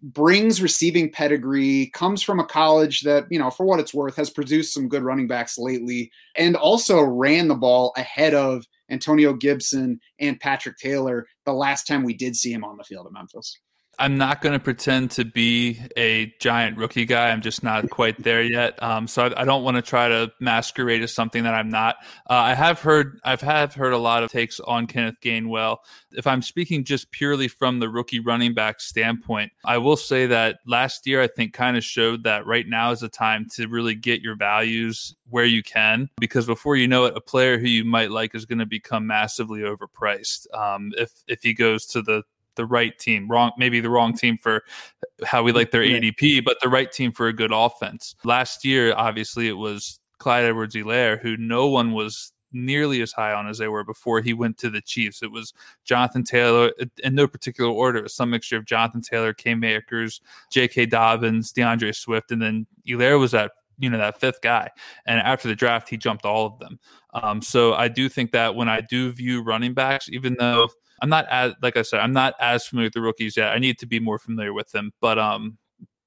brings receiving pedigree, comes from a college that, you know, for what it's worth, has produced some good running backs lately, and also ran the ball ahead of Antonio Gibson and Patrick Taylor the last time we did see him on the field at Memphis. I'm not going to pretend to be a giant rookie guy. I'm just not quite there yet. Um, so I, I don't want to try to masquerade as something that I'm not. Uh, I have heard, I've have heard a lot of takes on Kenneth Gainwell. If I'm speaking just purely from the rookie running back standpoint, I will say that last year I think kind of showed that right now is the time to really get your values where you can, because before you know it, a player who you might like is going to become massively overpriced. Um, if if he goes to the the right team. Wrong, maybe the wrong team for how we like their ADP, but the right team for a good offense. Last year, obviously, it was Clyde Edwards Helaire, who no one was nearly as high on as they were before he went to the Chiefs. It was Jonathan Taylor in no particular order. Some mixture of Jonathan Taylor, Cam Akers, J.K. Dobbins, DeAndre Swift, and then Helaire was that you know that fifth guy. And after the draft, he jumped all of them. Um, so I do think that when I do view running backs, even though I'm not as like I said, I'm not as familiar with the rookies yet. I need to be more familiar with them. But um,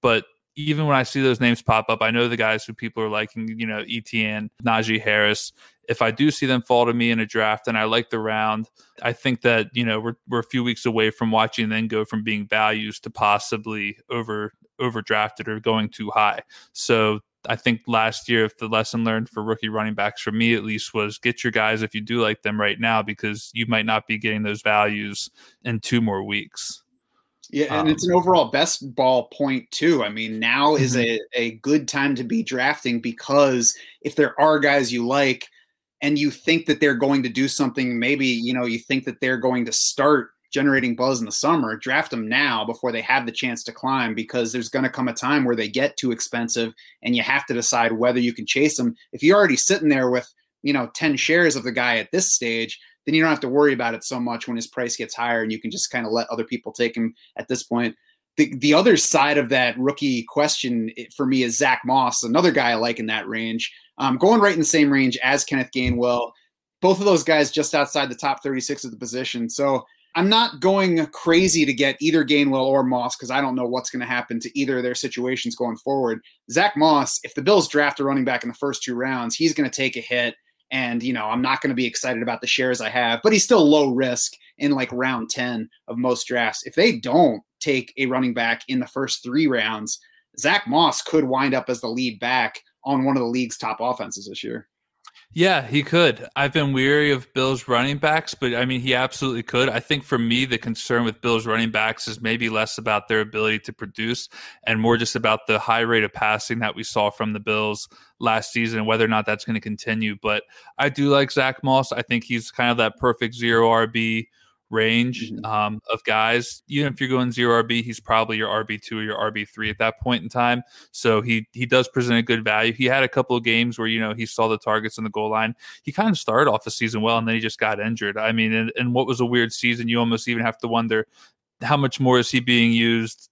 but even when I see those names pop up, I know the guys who people are liking, you know, Etienne, Najee Harris. If I do see them fall to me in a draft and I like the round, I think that, you know, we're, we're a few weeks away from watching them go from being values to possibly over overdrafted or going too high. So I think last year, if the lesson learned for rookie running backs, for me at least, was get your guys if you do like them right now because you might not be getting those values in two more weeks. Yeah, and um, it's an overall best ball point too. I mean, now is mm-hmm. a, a good time to be drafting because if there are guys you like and you think that they're going to do something, maybe you know you think that they're going to start generating buzz in the summer, draft them now before they have the chance to climb because there's going to come a time where they get too expensive and you have to decide whether you can chase them. If you're already sitting there with, you know, 10 shares of the guy at this stage, then you don't have to worry about it so much when his price gets higher and you can just kind of let other people take him at this point. The, the other side of that rookie question for me is Zach Moss, another guy I like in that range. Um, going right in the same range as Kenneth Gainwell. Both of those guys just outside the top 36 of the position. So I'm not going crazy to get either Gainwell or Moss because I don't know what's going to happen to either of their situations going forward. Zach Moss, if the Bills draft a running back in the first two rounds, he's going to take a hit. And, you know, I'm not going to be excited about the shares I have, but he's still low risk in like round 10 of most drafts. If they don't take a running back in the first three rounds, Zach Moss could wind up as the lead back on one of the league's top offenses this year. Yeah, he could. I've been weary of Bill's running backs, but I mean, he absolutely could. I think for me, the concern with Bill's running backs is maybe less about their ability to produce and more just about the high rate of passing that we saw from the Bills last season whether or not that's going to continue. But I do like Zach Moss. I think he's kind of that perfect zero RB range mm-hmm. um, of guys. Even if you're going zero RB, he's probably your RB two or your RB three at that point in time. So he he does present a good value. He had a couple of games where you know he saw the targets in the goal line. He kind of started off the season well, and then he just got injured. I mean, and, and what was a weird season, you almost even have to wonder how much more is he being used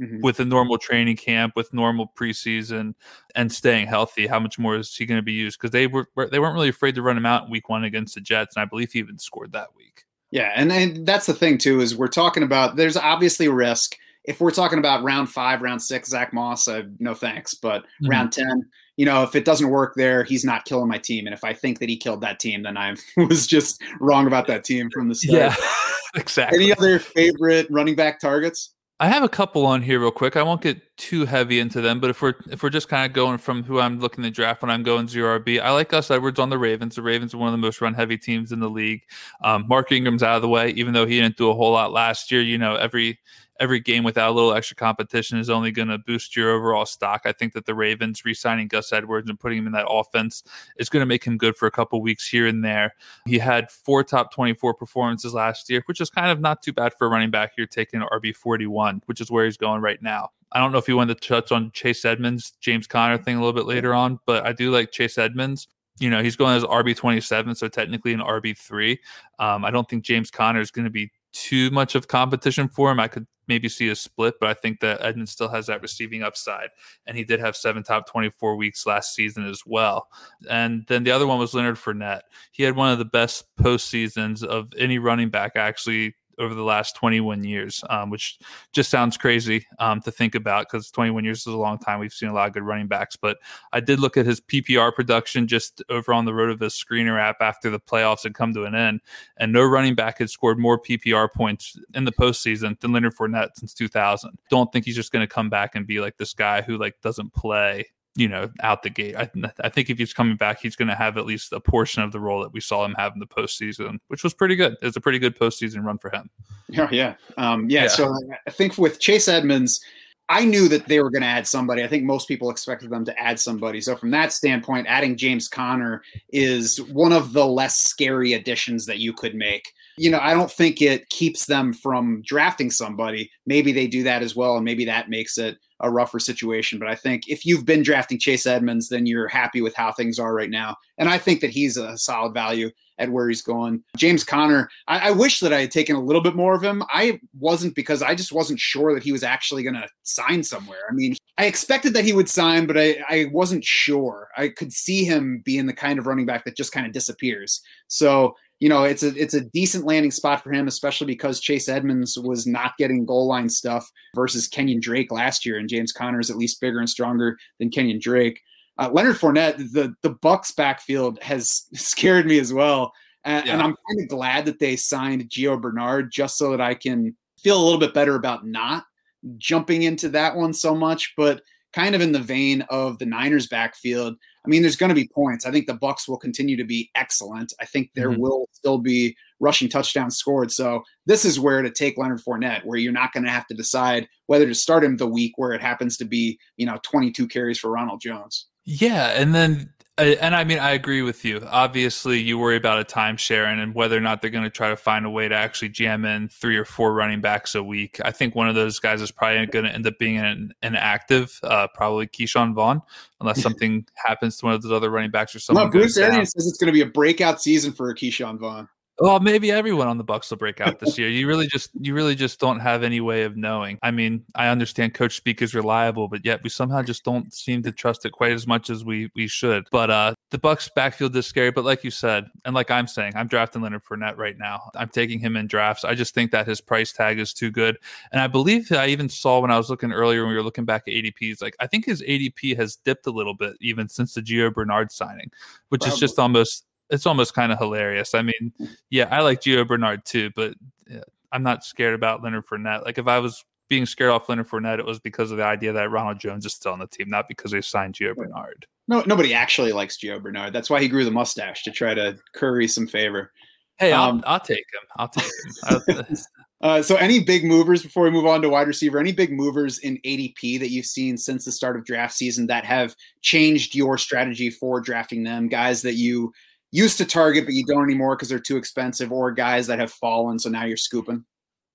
Mm-hmm. with a normal training camp, with normal preseason, and staying healthy. How much more is he going to be used? Because they were they weren't really afraid to run him out in week one against the Jets, and I believe he even scored that week. Yeah, and, and that's the thing too is we're talking about there's obviously risk. If we're talking about round five, round six, Zach Moss, uh, no thanks. But mm-hmm. round ten, you know, if it doesn't work there, he's not killing my team. And if I think that he killed that team, then I *laughs* was just wrong about that team from the start. Yeah, *laughs* exactly. Any other favorite running back targets? I have a couple on here real quick. I won't get too heavy into them, but if we're if we're just kind of going from who I'm looking to draft when I'm going zero RB, I like Gus Edwards on the Ravens. The Ravens are one of the most run heavy teams in the league. Um, Mark Ingram's out of the way, even though he didn't do a whole lot last year. You know, every every game without a little extra competition is only going to boost your overall stock. I think that the Ravens re-signing Gus Edwards and putting him in that offense is going to make him good for a couple weeks here and there. He had four top 24 performances last year, which is kind of not too bad for a running back here taking RB 41, which is where he's going right now. I don't know if you wanted to touch on Chase Edmonds, James Conner thing a little bit later on, but I do like Chase Edmonds you know, he's going as RB 27, so technically an RB 3. Um, I don't think James Conner is going to be too much of competition for him. I could maybe see a split, but I think that Edmonds still has that receiving upside. And he did have seven top 24 weeks last season as well. And then the other one was Leonard Fournette. He had one of the best post seasons of any running back actually over the last 21 years, um, which just sounds crazy um, to think about because 21 years is a long time. We've seen a lot of good running backs, but I did look at his PPR production just over on the RotoViz screener app after the playoffs had come to an end, and no running back had scored more PPR points in the postseason than Leonard Fournette since 2000. Don't think he's just going to come back and be like this guy who like doesn't play you know, out the gate. I, I think if he's coming back, he's going to have at least a portion of the role that we saw him have in the postseason, which was pretty good. It was a pretty good postseason run for him. Oh, yeah. Um, yeah, yeah. So I think with Chase Edmonds, I knew that they were going to add somebody. I think most people expected them to add somebody. So from that standpoint, adding James Conner is one of the less scary additions that you could make. You know, I don't think it keeps them from drafting somebody. Maybe they do that as well, and maybe that makes it a rougher situation. But I think if you've been drafting Chase Edmonds, then you're happy with how things are right now. And I think that he's a solid value at where he's going. James Conner, I, I wish that I had taken a little bit more of him. I wasn't because I just wasn't sure that he was actually going to sign somewhere. I mean, I expected that he would sign, but I, I wasn't sure. I could see him being the kind of running back that just kind of disappears. So you know, it's a it's a decent landing spot for him, especially because Chase Edmonds was not getting goal line stuff versus Kenyon Drake last year, and James Conner is at least bigger and stronger than Kenyon Drake. Uh, Leonard Fournette, the the Bucs backfield has *laughs* scared me as well, and, yeah. and I'm kind of glad that they signed Gio Bernard just so that I can feel a little bit better about not jumping into that one so much, but kind of in the vein of the Niners backfield. I mean, there's going to be points. I think the Bucs will continue to be excellent. I think there mm-hmm. will still be rushing touchdowns scored. So this is where to take Leonard Fournette, where you're not going to have to decide whether to start him the week where it happens to be, you know, 22 carries for Ronald Jones. Yeah, and then and I mean, I agree with you. Obviously, you worry about a timeshare and, and whether or not they're going to try to find a way to actually jam in three or four running backs a week. I think one of those guys is probably going to end up being an, an active, uh, probably Ke'Shawn Vaughn, unless *laughs* something happens to one of those other running backs or something. No, Bruce Arians says it's going to be a breakout season for Ke'Shawn Vaughn. Well, maybe everyone on the Bucs will break out this year. You really just you really just don't have any way of knowing. I mean, I understand coach speak is reliable, but yet we somehow just don't seem to trust it quite as much as we we should. But uh the Bucs backfield is scary, but like you said, and like I'm saying, I'm drafting Leonard Fournette right now. I'm taking him in drafts. I just think that his price tag is too good. And I believe I even saw when I was looking earlier when we were looking back at ADPs, like I think his ADP has dipped a little bit even since the Gio Bernard signing, which Probably. is just almost it's almost kind of hilarious. I mean, yeah, I like Gio Bernard too, but I'm not scared about Leonard Fournette. Like if I was being scared off Leonard Fournette, it was because of the idea that Ronald Jones is still on the team, not because they signed Gio Bernard. No, nobody actually likes Gio Bernard. That's why he grew the mustache to try to curry some favor. Hey, um, I'll, I'll, take him. I'll take him. *laughs* uh, so, any big movers before we move on to wide receiver? Any big movers in ADP that you've seen since the start of draft season that have changed your strategy for drafting them? Guys that you used to target, but you don't anymore because they're too expensive, or guys that have fallen, so now you're scooping?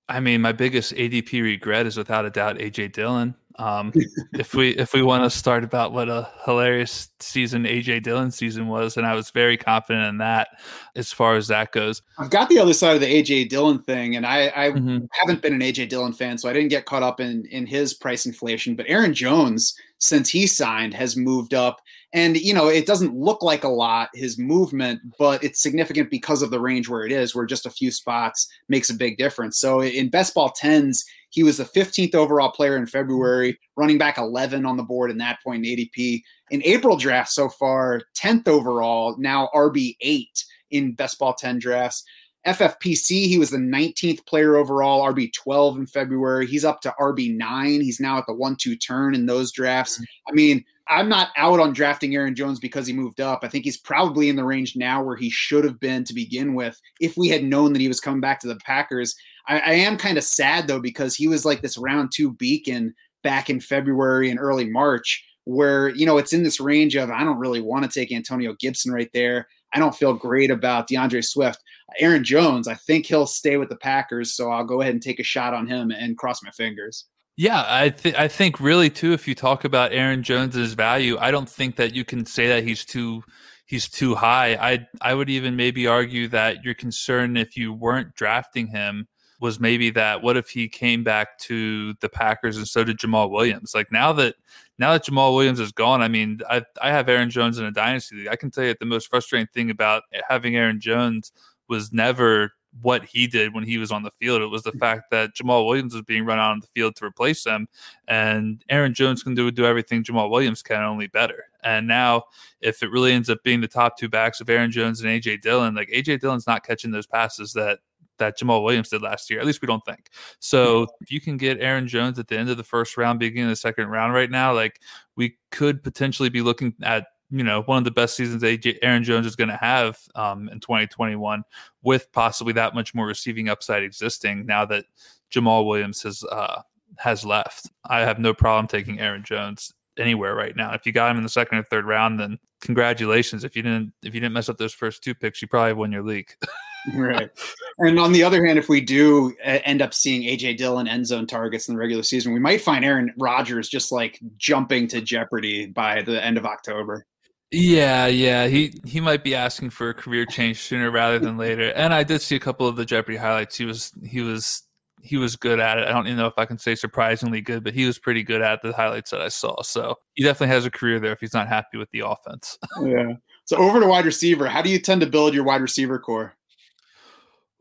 I mean, my biggest ADP regret is without a doubt AJ Dillon. Um, *laughs* if we if we want to start about what a hilarious season AJ Dillon season was, and I was very confident in that as far as that goes. I've got the other side of the AJ Dillon thing, and I, I mm-hmm. haven't been an AJ Dillon fan, so I didn't get caught up in in his price inflation. But Aaron Jones, since he signed, has moved up and, you know, it doesn't look like a lot, his movement, but it's significant because of the range where it is, where just a few spots makes a big difference. So in best ball 10s, he was the 15th overall player in February, running back 11 on the board in that point in ADP. In April draft so far, 10th overall, now RB8 in best ball 10 drafts. FFPC, he was the 19th player overall, RB12 in February. He's up to RB9. He's now at the 1 2 turn in those drafts. Mm-hmm. I mean, I'm not out on drafting Aaron Jones because he moved up. I think he's probably in the range now where he should have been to begin with if we had known that he was coming back to the Packers. I, I am kind of sad though because he was like this round two beacon back in February and early March where, you know, it's in this range of I don't really want to take Antonio Gibson right there. I don't feel great about DeAndre Swift. Aaron Jones, I think he'll stay with the Packers, so I'll go ahead and take a shot on him and cross my fingers. Yeah, I th- I think really too. If you talk about Aaron Jones's value, I don't think that you can say that he's too he's too high. I I would even maybe argue that your concern if you weren't drafting him was maybe that what if he came back to the Packers and so did Jamaal Williams? Like now that now that Jamaal Williams is gone, I mean, I I have Aaron Jones in a dynasty league. I can tell you the most frustrating thing about having Aaron Jones was never what he did when he was on the field. It was the fact that Jamaal Williams was being run out on the field to replace him, and Aaron Jones can do do everything Jamaal Williams can, only better. And now, if it really ends up being the top two backs of Aaron Jones and AJ Dillon, like AJ Dillon's not catching those passes that that Jamaal Williams did last year. At least we don't think. So if you can get Aaron Jones at the end of the first round, beginning of the second round right now, like we could potentially be looking at you know one of the best seasons AJ, Aaron Jones is going to have um, in 2021, with possibly that much more receiving upside existing now that Jamaal Williams has uh, has left. I have no problem taking Aaron Jones anywhere right now. If you got him in the second or third round, then congratulations. If you didn't if you didn't mess up those first two picks, you probably won your league. *laughs* right. And on the other hand, if we do end up seeing AJ Dillon end zone targets in the regular season, we might find Aaron Rodgers just like jumping to jeopardy by the end of October. Yeah, yeah, he he might be asking for a career change sooner rather than later. And I did see a couple of the Jeopardy highlights. He was he was he was good at it. I don't even know if I can say surprisingly good, but he was pretty good at the highlights that I saw. So he definitely has a career there if he's not happy with the offense. yeah. So over to wide receiver. How do you tend to build your wide receiver corps?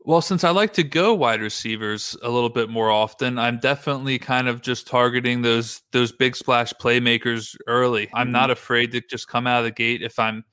Well, since I like to go wide receivers a little bit more often, I'm definitely kind of just targeting those those big splash playmakers early. I'm mm-hmm. not afraid to just come out of the gate if I'm,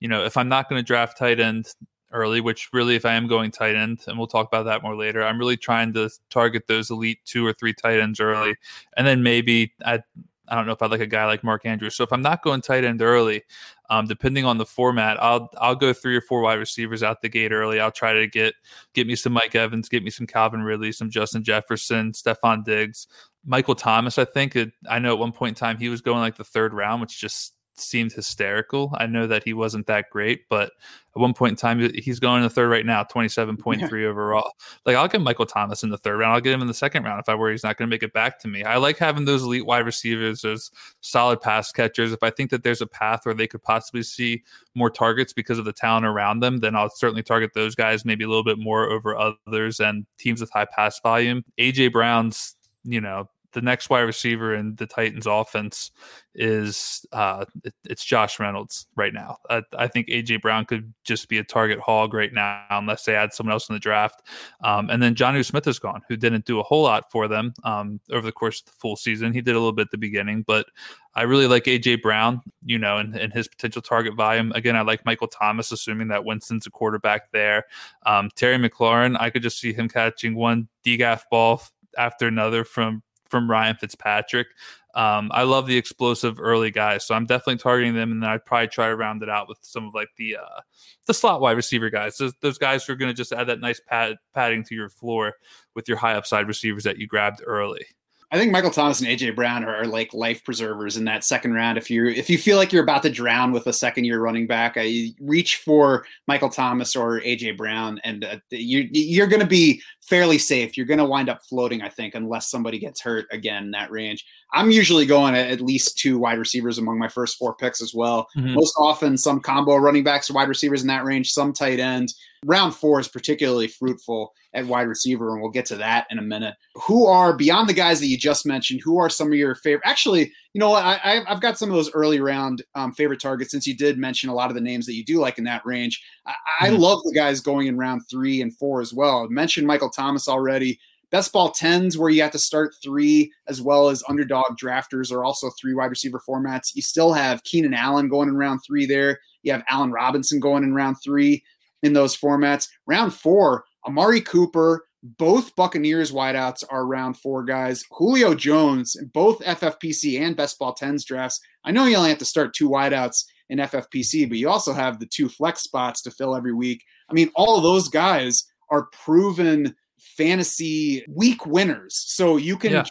you know, if I'm not going to draft tight end early, which really if I am going tight end, and we'll talk about that more later, I'm really trying to target those elite two or three tight ends early. And then maybe I I don't know if I'd like a guy like Mark Andrews. So if I'm not going tight end early, um, depending on the format, I'll I'll go three or four wide receivers out the gate early. I'll try to get get me some Mike Evans, get me some Calvin Ridley, some Justin Jefferson, Stefon Diggs, Michael Thomas. I think it, I know at one point in time he was going like the third round, which just seemed hysterical. I know that he wasn't that great, but at one point in time, he's going in the third right now, 27.3 yeah. overall. Like, I'll get Michael Thomas in the third round. I'll get him in the second round if I worry he's not going to make it back to me. I like having those elite wide receivers, those solid pass catchers. If I think that there's a path where they could possibly see more targets because of the talent around them, then I'll certainly target those guys maybe a little bit more over others and teams with high pass volume. AJ Brown's you know the next wide receiver in the Titans offense is uh, it, it's Josh Reynolds right now. I, I, think AJ Brown could just be a target hog right now unless they add someone else in the draft. Um, and then Jonnu Smith is gone, who didn't do a whole lot for them um, over the course of the full season. He did a little bit at the beginning, but I really like AJ Brown, you know, and, and his potential target volume. Again, I like Michael Thomas, assuming that Winston's a quarterback there. Um, Terry McLaurin, I could just see him catching one DGAF ball after another from from Ryan Fitzpatrick. Um, I love the explosive early guys, so I'm definitely targeting them, and then I'd probably try to round it out with some of like the uh, the slot wide receiver guys. Those, those guys who are going to just add that nice pad, padding to your floor with your high upside receivers that you grabbed early. I think Michael Thomas and AJ Brown are, are, like life preservers in that second round. If you if you feel like you're about to drown with a second year running back, I reach for Michael Thomas or AJ Brown, and uh, you you're going to be fairly safe. You're going to wind up floating, I think, unless somebody gets hurt again in that range. I'm usually going at least two wide receivers among my first four picks as well. Mm-hmm. Most often, some combo running backs or wide receivers in that range, some tight end. Round four is particularly fruitful at wide receiver, and we'll get to that in a minute. Who are beyond the guys that you just mentioned? Who are some of your favorite? Actually, you know, I, have got some of those early round um, favorite targets since you did mention a lot of the names that you do like in that range. I, I mm-hmm. love the guys going in round three and four as well. I mentioned Michael Thomas already. Best ball tens, where you have to start three, as well as underdog drafters, are also three wide receiver formats. You still have Keenan Allen going in round three there. You have Allen Robinson going in round three in those formats. Round four, Amari Cooper, both Buccaneers wideouts are round four guys. Julio Jones, both FFPC and best ball tens drafts. I know you only have to start two wideouts in FFPC, but you also have the two flex spots to fill every week. I mean, all of those guys are proven fantasy week winners. So you can, yeah.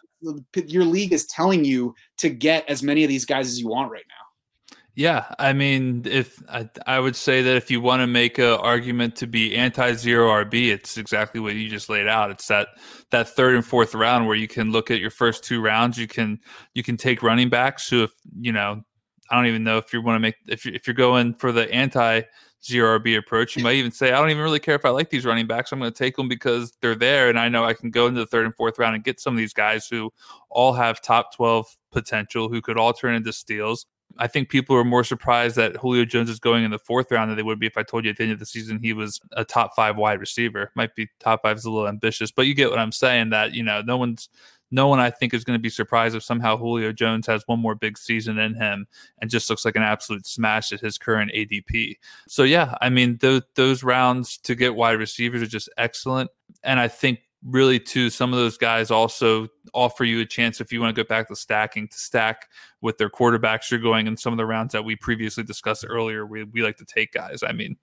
your league is telling you to get as many of these guys as you want right now. Yeah, I mean, if I, I would say that if you want to make an argument to be anti-zero RB, it's exactly what you just laid out. It's that that third and fourth round where you can look at your first two rounds. You can you can take running backs who, if you know, I don't even know if you want to make if you're, if you're going for the anti zero RB approach. You might even say, I don't even really care if I like these running backs. I'm going to take them because they're there, and I know I can go into the third and fourth round and get some of these guys who all have top 12 potential, who could all turn into steals I think people are more surprised that Julio Jones is going in the fourth round than they would be if I told you at the end of the season he was a top five wide receiver. Might be top five is a little ambitious, but you get what I'm saying. That you know, no one's no one I think is going to be surprised if somehow Julio Jones has one more big season in him and just looks like an absolute smash at his current ADP. So yeah, I mean those those rounds to get wide receivers are just excellent, and I think really too some of those guys also offer you a chance if you want to go back to stacking to stack with their quarterbacks you're going in some of the rounds that we previously discussed earlier. We, we like to take guys. I mean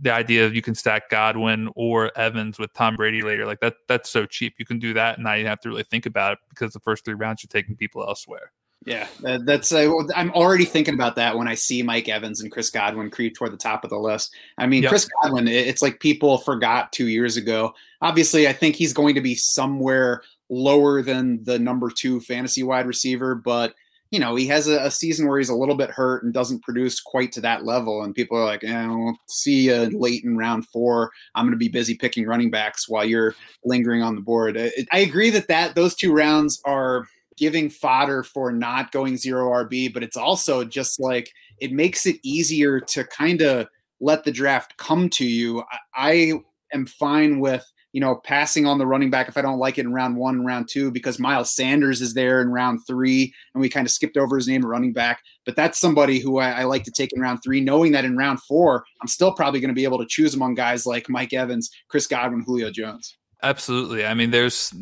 the idea of you can stack godwin or evans with tom brady later like that that's so cheap. You can do that and now you have to really think about it because the first three rounds you're taking people elsewhere yeah, that's. Uh, I'm already thinking about that when I see Mike Evans and Chris Godwin creep toward the top of the list. I mean, yep. Chris Godwin, it's like people forgot two years ago. Obviously, I think he's going to be somewhere lower than the number two fantasy wide receiver, but you know, he has a, a, season where he's a little bit hurt and doesn't produce quite to that level. And people are like, eh, we'll see you late in round four. I'm going to be busy picking running backs while you're lingering on the board. I, I agree that that those two rounds are giving fodder for not going zero RB, but it's also just like it makes it easier to kind of let the draft come to you. I, am fine with you know passing on the running back if I don't like it in round one, and round two, because Miles Sanders is there in round three, and we kind of skipped over his name, running back. But that's somebody who I, I like to take in round three, knowing that in round four, I'm still probably going to be able to choose among guys like Mike Evans, Chris Godwin, Julio Jones. Absolutely. I mean, there's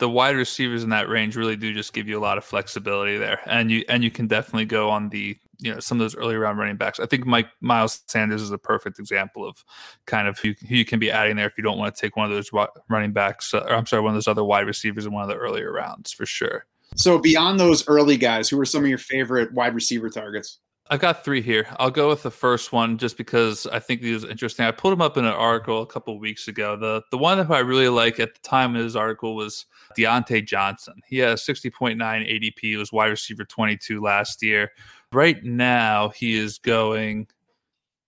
the wide receivers in that range really do just give you a lot of flexibility there, and you and you can definitely go on the you know some of those early round running backs. I think Mike Miles Sanders is a perfect example of kind of who, who you can be adding there if you don't want to take one of those running backs, uh, or I'm sorry, one of those other wide receivers in one of the earlier rounds for sure. So beyond those early guys, who are some of your favorite wide receiver targets? I've got three here. I'll go with the first one just because I think these interesting. I pulled them up in an article a couple weeks ago. The the one that I really like at the time of his article was Diontae Johnson. He has 60.9 ADP. He was wide receiver 22 last year. Right now, he is going.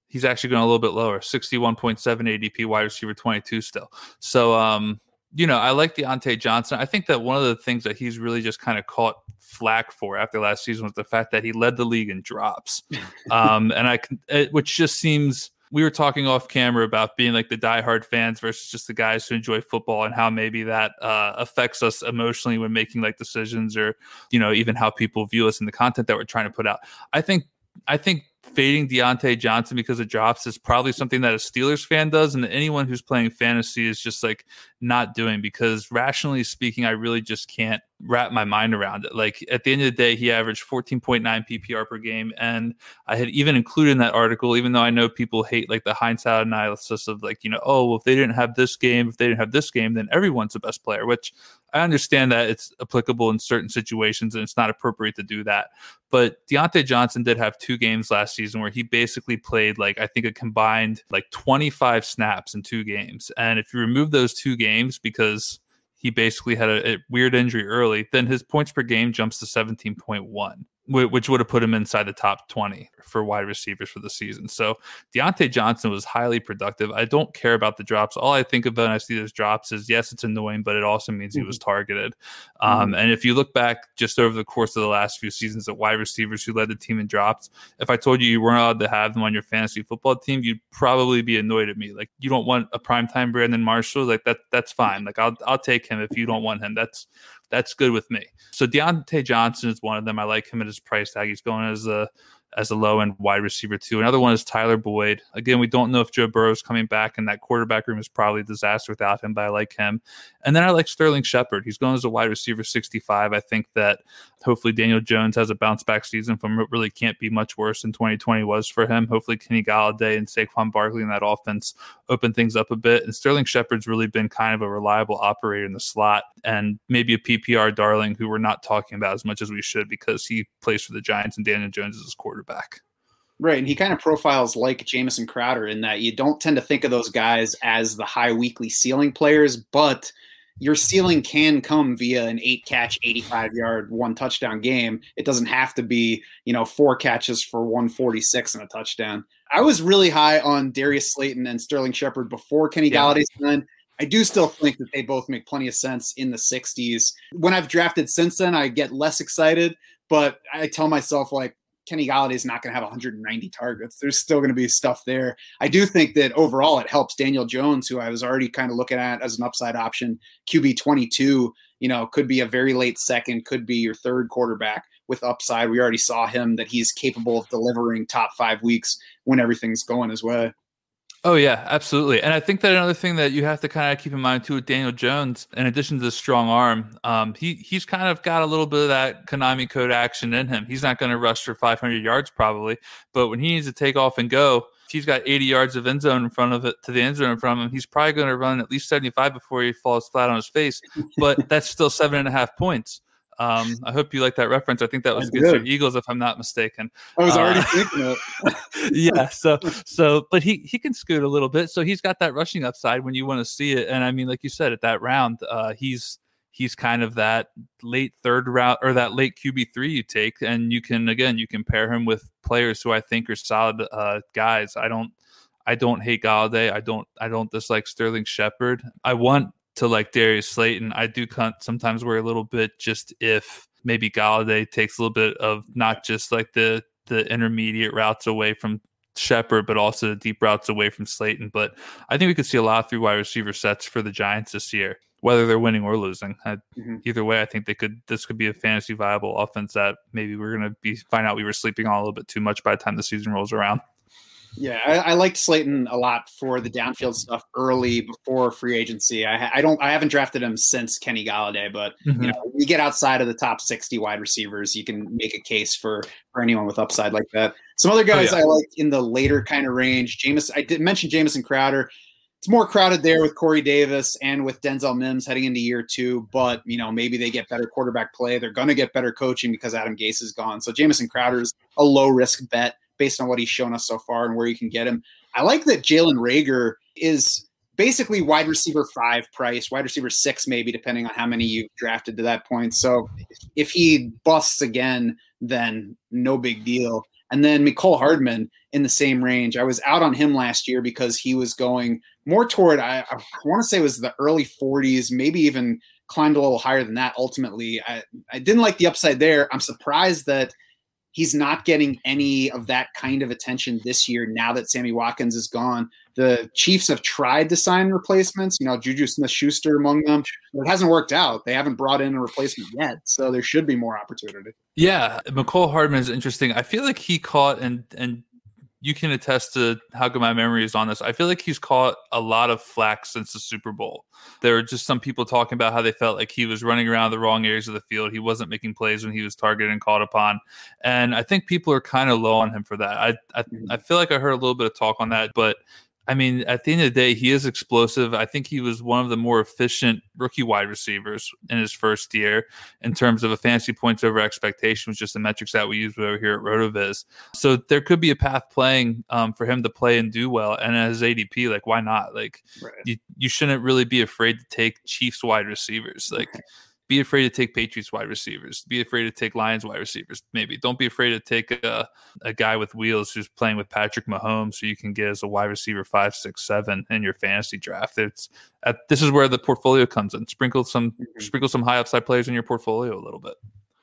He's actually going a little bit lower, 61.7 ADP, wide receiver 22 still. So, um, you know, I like Diontae Johnson. I think that one of the things that he's really just kind of caught flack for after last season was the fact that he led the league in drops, *laughs* um, and I, it, which just seems. We were talking off camera about being like the diehard fans versus just the guys who enjoy football, and how maybe that uh, affects us emotionally when making like decisions, or you know, even how people view us in the content that we're trying to put out. I think, I think fading Diontae Johnson because of drops is probably something that a Steelers fan does, and anyone who's playing fantasy is just like not doing because rationally speaking, I really just can't wrap my mind around it. Like at the end of the day, he averaged 14.9 PPR per game. And I had even included in that article, even though I know people hate like the hindsight analysis of like, you know, oh, well, if they didn't have this game, if they didn't have this game, then everyone's the best player, which I understand that it's applicable in certain situations and it's not appropriate to do that. But Diontae Johnson did have two games last season where he basically played like, I think a combined like 25 snaps in two games. And if you remove those two games because he basically had a, a, weird injury early, then his points per game jumps to 17.1 which would have put him inside the top 20 for wide receivers for the season. So Diontae Johnson was highly productive. I don't care about the drops. All I think about when I see those drops is yes, it's annoying, but it also means mm-hmm. he was mm-hmm. targeted. Um, mm-hmm. And if you look back just over the course of the last few seasons at wide receivers who led the team in drops, if I told you you weren't allowed to have them on your fantasy football team, you'd probably be annoyed at me. Like you don't want a primetime Brandon Marshall, like that. That's fine. Like I'll I'll take him if you don't want him. That's that's good with me. So Diontae Johnson is one of them. I like him at his price tag. He's going as a as a low end wide receiver too. Another one is Tyler Boyd. Again, we don't know if Joe Burrow is coming back, and that quarterback room is probably a disaster without him. But I like him, and then I like Sterling Shepard. He's going as a wide receiver, sixty five. I think that hopefully Daniel Jones has a bounce back season from what really can't be much worse than twenty twenty was for him. Hopefully Kenny Golladay and Saquon Barkley in that offense open things up a bit. And Sterling Shepard's really been kind of a reliable operator in the slot, and maybe a PPR darling who we're not talking about as much as we should because he plays for the Giants and Daniel Jones is his quarterback quarterback. Right. And he kind of profiles like Jamison Crowder in that you don't tend to think of those guys as the high weekly ceiling players, but your ceiling can come via an eight catch, 85 yard, one touchdown game. It doesn't have to be, you know, four catches for 146 and a touchdown. I was really high on Darius Slayton and Sterling Shepard before Kenny yeah. Golladay signed. I do still think that they both make plenty of sense in the 60s. When I've drafted since then, I get less excited, but I tell myself, like, Kenny Golladay is not going to have 190 targets. There's still going to be stuff there. I do think that overall it helps Daniel Jones, who I was already kind of looking at as an upside option, QB 22. You know, could be a very late second, could be your third quarterback with upside. We already saw him that he's capable of delivering top five weeks when everything's going his way. Oh yeah, absolutely. And I think that another thing that you have to kind of keep in mind too with Daniel Jones, in addition to the strong arm, um, he he's kind of got a little bit of that Konami code action in him. He's not going to rush for 500 yards probably, but when he needs to take off and go, he's got 80 yards of end zone in front of it to the end zone in front of him. He's probably going to run at least 75 before he falls flat on his face, but that's still seven and a half points. Um, I hope you like that reference. I think that was against the Eagles, if I'm not mistaken. I was already uh, thinking it. *laughs* yeah. So, so, but he he can scoot a little bit. So he's got that rushing upside when you want to see it. And I mean, like you said, at that round, uh, he's he's kind of that late third round or that late QB three you take, and you can again you can pair him with players who I think are solid uh, guys. I don't. I don't hate Golladay. I don't. I don't dislike Sterling Shepard. I want to like Darius Slayton, I do sometimes worry a little bit just if maybe Golladay takes a little bit of not just like the the intermediate routes away from Shepard, but also the deep routes away from Slayton. But I think we could see a lot of three wide receiver sets for the Giants this year, whether they're winning or losing. I, mm-hmm. Either way, I think they could. This could be a fantasy viable offense that maybe we're going to be find out we were sleeping on a little bit too much by the time the season rolls around. Yeah, I, I, liked Slayton a lot for the downfield stuff early before free agency. I, I don't, I haven't drafted him since Kenny Golladay, but mm-hmm. you know, you get outside of the top sixty wide receivers, you can make a case for for anyone with upside like that. Some other guys oh, yeah. I like in the later kind of range. James, I did mention Jamison Crowder. It's more crowded there with Corey Davis and with Denzel Mims heading into year two, but you know maybe they get better quarterback play. They're going to get better coaching because Adam Gase is gone. So Jamison Crowder's a low risk bet based on what he's shown us so far and where you can get him. I like that Jalen Reagor is basically wide receiver five price, wide receiver six, maybe, depending on how many you've drafted to that point. So if he busts again, then no big deal. And then Mecole Hardman in the same range. I was out on him last year because he was going more toward, I, I want to say it was the early 40s, maybe even climbed a little higher than that ultimately. I, I didn't like the upside there. I'm surprised that he's not getting any of that kind of attention this year now that Sammy Watkins is gone. The Chiefs have tried to sign replacements, you know, Juju Smith Schuster among them. It hasn't worked out. They haven't brought in a replacement yet. So there should be more opportunity. Yeah. Mecole Hardman is interesting. I feel like he caught and and you can attest to how good my memory is on this. I feel like he's caught a lot of flack since the Super Bowl. There were just some people talking about how they felt like he was running around the wrong areas of the field. He wasn't making plays when he was targeted and called upon. And I think people are kind of low on him for that. I, I, mm-hmm. I feel like I heard a little bit of talk on that, but I mean, at the end of the day, he is explosive. I think he was one of the more efficient rookie wide receivers in his first year in terms of a fantasy points over expectation, was just the metrics that we use over here at RotoViz. So there could be a path playing um, for him to play and do well. And as ADP, like, why not? Like, right. you, you shouldn't really be afraid to take Chiefs wide receivers. Like, be afraid to take Patriots wide receivers. Be afraid to take Lions wide receivers. Maybe don't be afraid to take a, a guy with wheels who's playing with Patrick Mahomes, so you can get as a wide receiver five, six, seven in your fantasy draft. It's at, this is where the portfolio comes in. Sprinkle some mm-hmm. sprinkle some high upside players in your portfolio a little bit.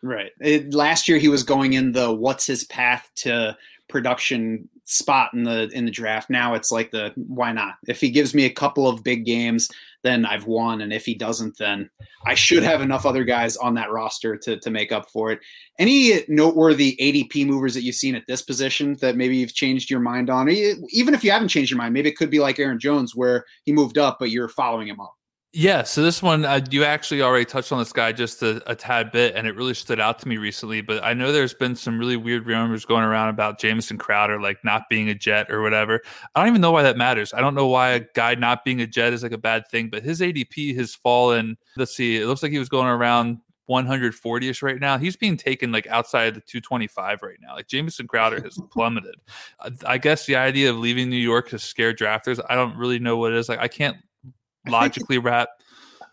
Right. It, last year he was going in the what's his path to production spot in the in the draft. Now it's like the why not? If he gives me a couple of big games, then I've won. And if he doesn't, then I should have enough other guys on that roster to, to make up for it. Any noteworthy ADP movers that you've seen at this position that maybe you've changed your mind on? Even if you haven't changed your mind, maybe it could be like Aaron Jones where he moved up, but you're following him up. Yeah, so this one uh, you actually already touched on this guy just a, a, tad bit, and it really stood out to me recently. But I know there's been some really weird rumors going around about Jamison Crowder like not being a Jet or whatever. I don't even know why that matters. I don't know why a guy not being a Jet is like a bad thing, but his ADP has fallen. Let's see, it looks like he was going around 140ish right now. He's being taken like outside the 225 right now. Like Jamison Crowder has *laughs* plummeted. I guess the idea of leaving New York has scared drafters. I don't really know what it is. Like I can't logically wrap.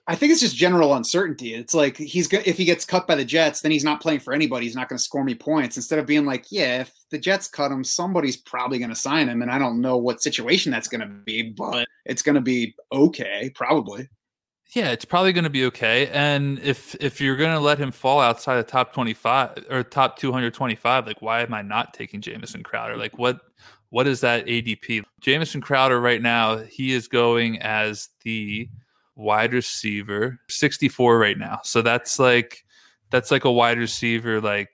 I think it's just general uncertainty. It's like he's go- if he gets cut by the Jets, then he's not playing for anybody. He's not going to score me points. Instead of being like, yeah, if the Jets cut him, somebody's probably going to sign him, and I don't know what situation that's going to be, but it's going to be okay, probably. Yeah, it's probably going to be okay. And if if you're going to let him fall outside the top 25 or top 225, like why am I not taking Jamison Crowder? Like what what is that ADP? Jamison Crowder right now, he is going as the wide receiver 64 right now. So that's like that's like a wide receiver like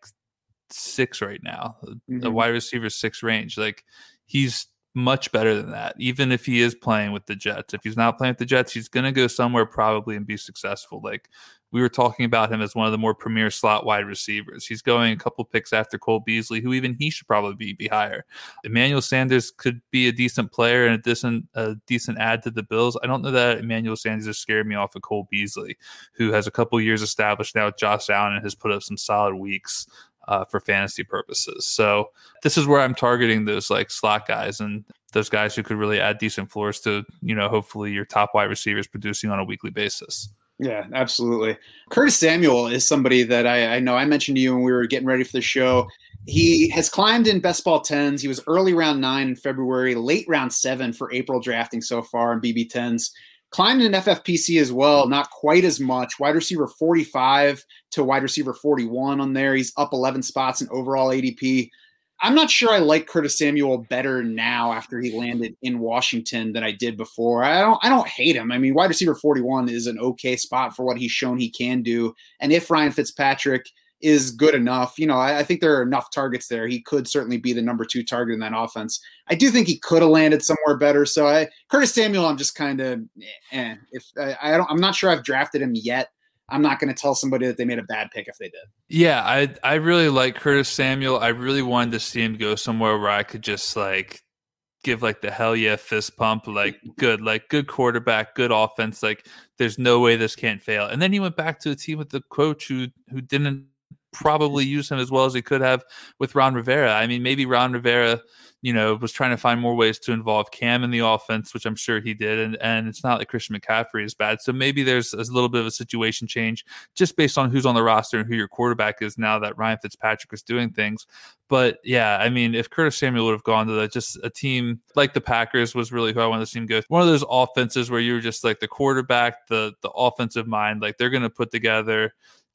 6 right now. Mm-hmm. A wide receiver 6 range. Like he's much better than that, even if he is playing with the Jets. If he's not playing with the Jets, he's going to go somewhere probably and be successful. Like we were talking about him as one of the more premier slot wide receivers. He's going a couple picks after Cole Beasley, who even he should probably be, be higher. Emmanuel Sanders could be a decent player and a decent a decent add to the Bills. I don't know that Emmanuel Sanders has scared me off of Cole Beasley, who has a couple years established now with Josh Allen and has put up some solid weeks uh, for fantasy purposes. So this is where I'm targeting those like slot guys and those guys who could really add decent floors to, you know, hopefully your top wide receivers producing on a weekly basis. Yeah, absolutely. Curtis Samuel is somebody that I, I know I mentioned to you when we were getting ready for the show. He has climbed in best ball tens. He was early round nine in February, late round seven for April drafting so far in BB tens climbed in FFPC as well, not quite as much. Wide receiver 45 to wide receiver 41 on there. He's up 11 spots in overall ADP. I'm not sure I like Curtis Samuel better now after he landed in Washington than I did before. I don't I don't hate him. I mean, wide receiver 41 is an okay spot for what he's shown he can do. And if Ryan Fitzpatrick is good enough. You know, I, I, think there are enough targets there. He could certainly be the number two target in that offense. I do think he could have landed somewhere better. So I, Curtis Samuel, I'm just kind of, eh, if I, I don't, I'm not sure I've drafted him yet. I'm not going to tell somebody that they made a bad pick if they did. Yeah, I I really like Curtis Samuel. I really wanted to see him go somewhere where I could just like give like the hell yeah fist pump, like *laughs* good, like good quarterback, good offense. Like there's no way this can't fail. And then he went back to a team with the coach who who didn't probably use him as well as he could have with Ron Rivera. I mean, maybe Ron Rivera, you know, was trying to find more ways to involve Cam in the offense, which I'm sure he did. And and it's not like Christian McCaffrey is bad. So maybe there's a little bit of a situation change just based on who's on the roster and who your quarterback is now that Ryan Fitzpatrick is doing things. But yeah, I mean, if Curtis Samuel would have gone to just a team like the Packers was really who I wanted to see him go. One of those offenses where you were just like the quarterback, the the offensive mind, like they're going to put together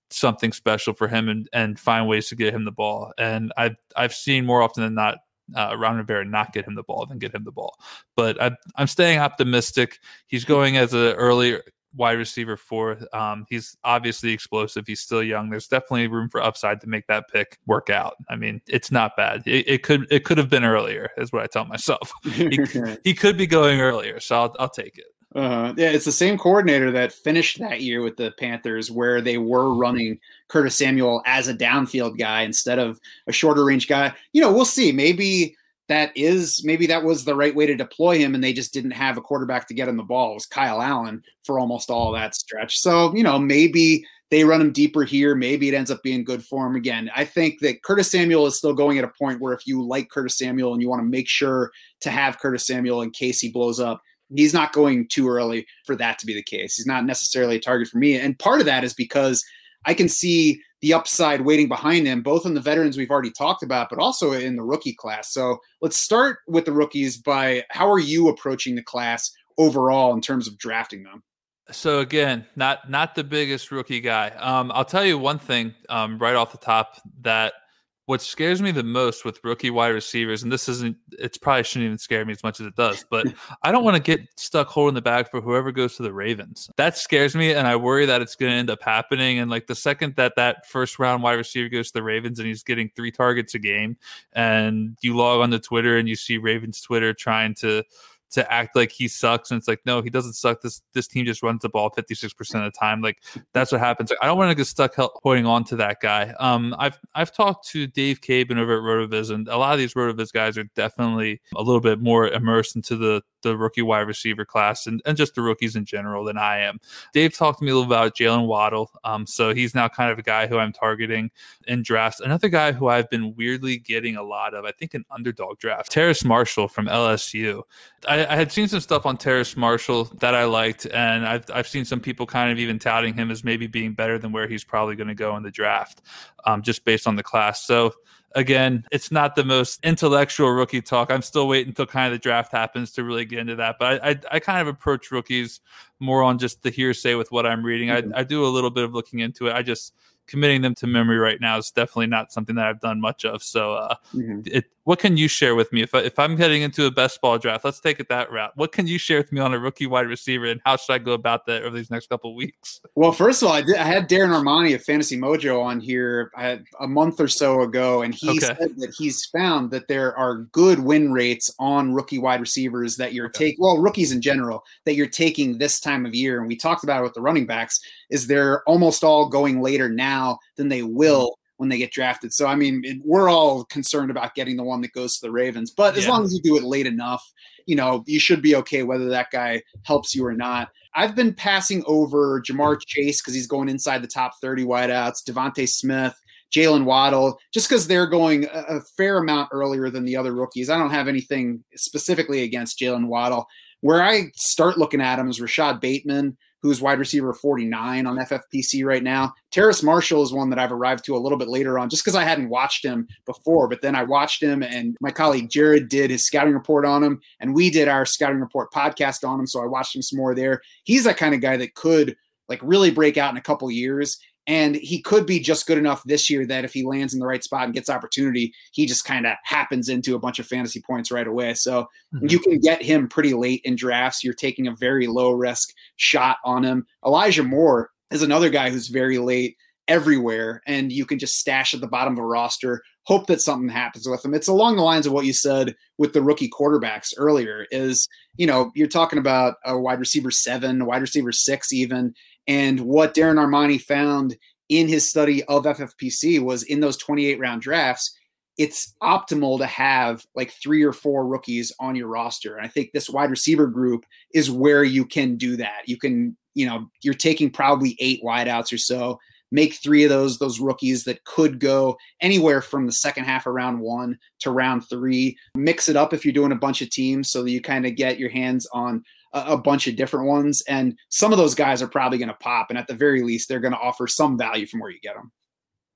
something special for him and, and find ways to get him the ball. And I've I've seen more often than not uh, Ron Rivera not get him the ball than get him the ball. But I, I'm staying optimistic. He's going as an early wide receiver four. Um, he's obviously explosive. He's still young. There's definitely room for upside to make that pick work out. I mean, it's not bad. It, it could it could have been earlier, is what I tell myself. *laughs* he, he could be going earlier, so I'll, I'll take it. Uh, yeah, it's the same coordinator that finished that year with the Panthers, where they were running Curtis Samuel as a downfield guy instead of a shorter range guy. You know, we'll see. Maybe that is maybe that was the right way to deploy him, and they just didn't have a quarterback to get him the ball. It was Kyle Allen for almost all that stretch. So you know, maybe they run him deeper here. Maybe it ends up being good for him again. I think that Curtis Samuel is still going at a point where if you like Curtis Samuel and you want to make sure to have Curtis Samuel in case he blows up, he's not going too early for that to be the case. He's not necessarily a target for me. And part of that is because I can see the upside waiting behind him, both in the veterans we've already talked about, but also in the rookie class. So let's start with the rookies by how are you approaching the class overall in terms of drafting them? So again, not not the biggest rookie guy. Um, I'll tell you one thing um, right off the top that – what scares me the most with rookie wide receivers, and this isn't, it's probably shouldn't even scare me as much as it does, but *laughs* I don't want to get stuck holding the bag for whoever goes to the Ravens. That scares me, and I worry that it's going to end up happening. And like the second that that first round wide receiver goes to the Ravens and he's getting three targets a game, and you log on to Twitter and you see Ravens Twitter trying to to act like he sucks and it's like no he doesn't suck. This this team just runs the ball 56% of the time. Like that's what happens. I don't want to get stuck holding on to that guy. Um i've i've talked to dave caban over at rotoviz and a lot of these rotoviz guys are definitely a little bit more immersed into the the rookie wide receiver class and, and just the rookies in general than i am. Dave talked to me a little about jalen waddle um so he's now kind of a guy who i'm targeting in drafts. Another guy who i've been weirdly getting a lot of i think an underdog draft terrace marshall from lsu I I, had seen some stuff on Terrace Marshall that I liked, and I've I've seen some people kind of even touting him as maybe being better than where he's probably going to go in the draft, um, just based on the class. So again, it's not the most intellectual rookie talk. I'm still waiting until kind of the draft happens to really get into that. But I, I, I kind of approach rookies more on just the hearsay with what I'm reading. Mm-hmm. I, I do a little bit of looking into it. I just committing them to memory right now is definitely not something that I've done much of. So, uh, mm-hmm. it, what can you share with me if I, if I'm heading into a best ball draft? Let's take it that route. What can you share with me on a rookie wide receiver, and how should I go about that over these next couple weeks? Well, first of all, I, did, I had Darren Armani of Fantasy Mojo on here uh, a month or so ago, and he okay. said that he's found that there are good win rates on rookie wide receivers that you're okay. taking. Well, rookies in general that you're taking this time of year, and we talked about it with the running backs. Is they're almost all going later now than they mm-hmm. will when they get drafted. So I mean, it, we're all concerned about getting the one that goes to the Ravens, but as yeah. long as you do it late enough, you know, you should be okay whether that guy helps you or not. I've been passing over Ja'Marr Chase because he's going inside the top 30 wideouts, DeVonta Smith, Jalen Waddle, just because they're going a, a, fair amount earlier than the other rookies. I don't have anything specifically against Jalen Waddle. Where I start looking at him is Rashod Bateman who's wide receiver 49 on FFPC right now. Terrace Marshall is one that I've arrived to a little bit later on just because I hadn't watched him before. But then I watched him, and my colleague Jared did his scouting report on him, and we did our scouting report podcast on him. So I watched him some more there. He's that kind of guy that could like really break out in a couple years. And he could be just good enough this year that if he lands in the right spot and gets opportunity, he just kind of happens into a bunch of fantasy points right away. So mm-hmm. you can get him pretty late in drafts. You're taking a very low risk shot on him. Elijah Moore is another guy who's very late everywhere, and you can just stash at the bottom of a roster, hope that something happens with him. It's along the lines of what you said with the rookie quarterbacks earlier. Is you know you're talking about a wide receiver seven, wide receiver six, even, and what Darren Armani found in his study of FFPC was in those 28 round drafts, it's optimal to have like three or four rookies on your roster. And I think this wide receiver group is where you can do that. You can, you know, you're taking probably eight wideouts or so, make three of those those rookies that could go anywhere from the second half of round one to round three. Mix it up if you're doing a bunch of teams so that you kind of get your hands on a, a bunch of different ones. And some of those guys are probably going to pop. And at the very least, they're going to offer some value from where you get them.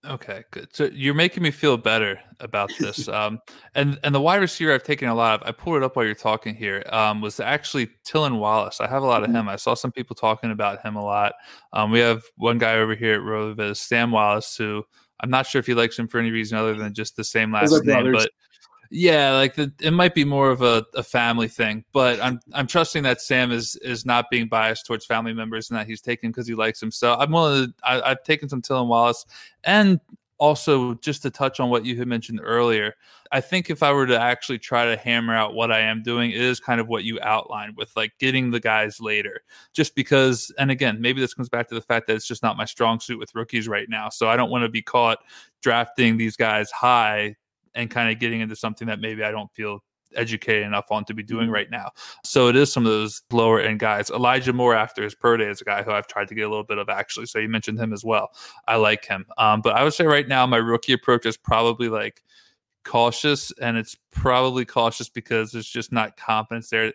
Okay, good. So you're making me feel better about *laughs* this. Um, and and the wide receiver I've taken a lot of. I pulled it up while you're talking here. Um, was actually Tylan Wallace. I have a lot of mm-hmm. him. I saw some people talking about him a lot. Um, we have one guy over here at Rotoviz, Sam Wallace, who I'm not sure if he likes him for any reason other than just the same last name, brothers. but yeah, like the, it might be more of a, a family thing, but I'm I'm trusting that Sam is is not being biased towards family members and that he's taken because he likes him. So I'm willing to. I, have taken some Tylan Wallace, and also just to touch on what you had mentioned earlier. I think if I were to actually try to hammer out what I am doing, it is kind of what you outlined with like getting the guys later. Just because, and again, maybe this comes back to the fact that it's just not my strong suit with rookies right now. So I don't want to be caught drafting these guys high and kind of getting into something that maybe I don't feel educated enough on to be doing mm-hmm. right now. So it is some of those lower end guys. Elijah Moore after his pro day is a guy who I've tried to get a little bit of actually. So you mentioned him as well. I like him. Um, but I would say right now my rookie approach is probably like cautious and it's probably cautious because there's just not confidence there.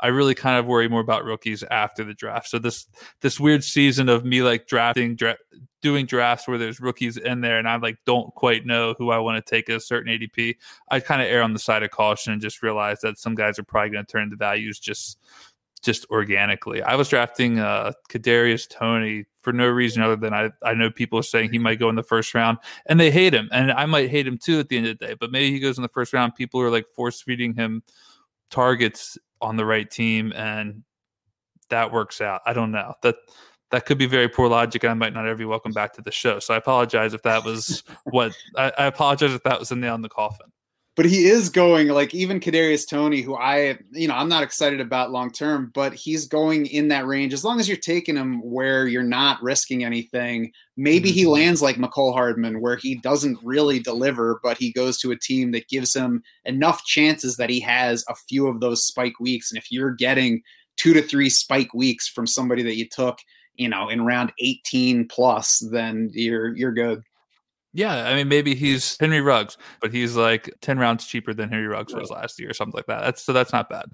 I really kind of worry more about rookies after the draft. So this this weird season of me like drafting dra- doing drafts where there's rookies in there and I like don't quite know who I want to take at a certain ADP. I kind of err on the side of caution and just realize that some guys are probably going to turn the values just just organically. I was drafting uh Kadarius Toney for no reason other than I I know people are saying he might go in the first round and they hate him and I might hate him too at the end of the day. But maybe he goes in the first round. People are like force feeding him targets on the right team and that works out. I don't know. That that could be very poor logic. I might not ever be welcome back to the show. So I apologize if that was *laughs* what I, I apologize if that was a nail in the coffin but he is going like even Kadarius Toney, who I you know I'm not excited about long term, but he's going in that range as long as you're taking him where you're not risking anything. Maybe he mm-hmm. lands like Mecole Hardman, where he doesn't really deliver, but he goes to a team that gives him enough chances that he has a few of those spike weeks. And if you're getting two to three spike weeks from somebody that you took, you know, in round 18 plus, then you're you're good. Yeah, I mean, maybe he's Henry Ruggs, but he's like ten rounds cheaper than Henry Ruggs was last year, or something like that. That's so that's not bad.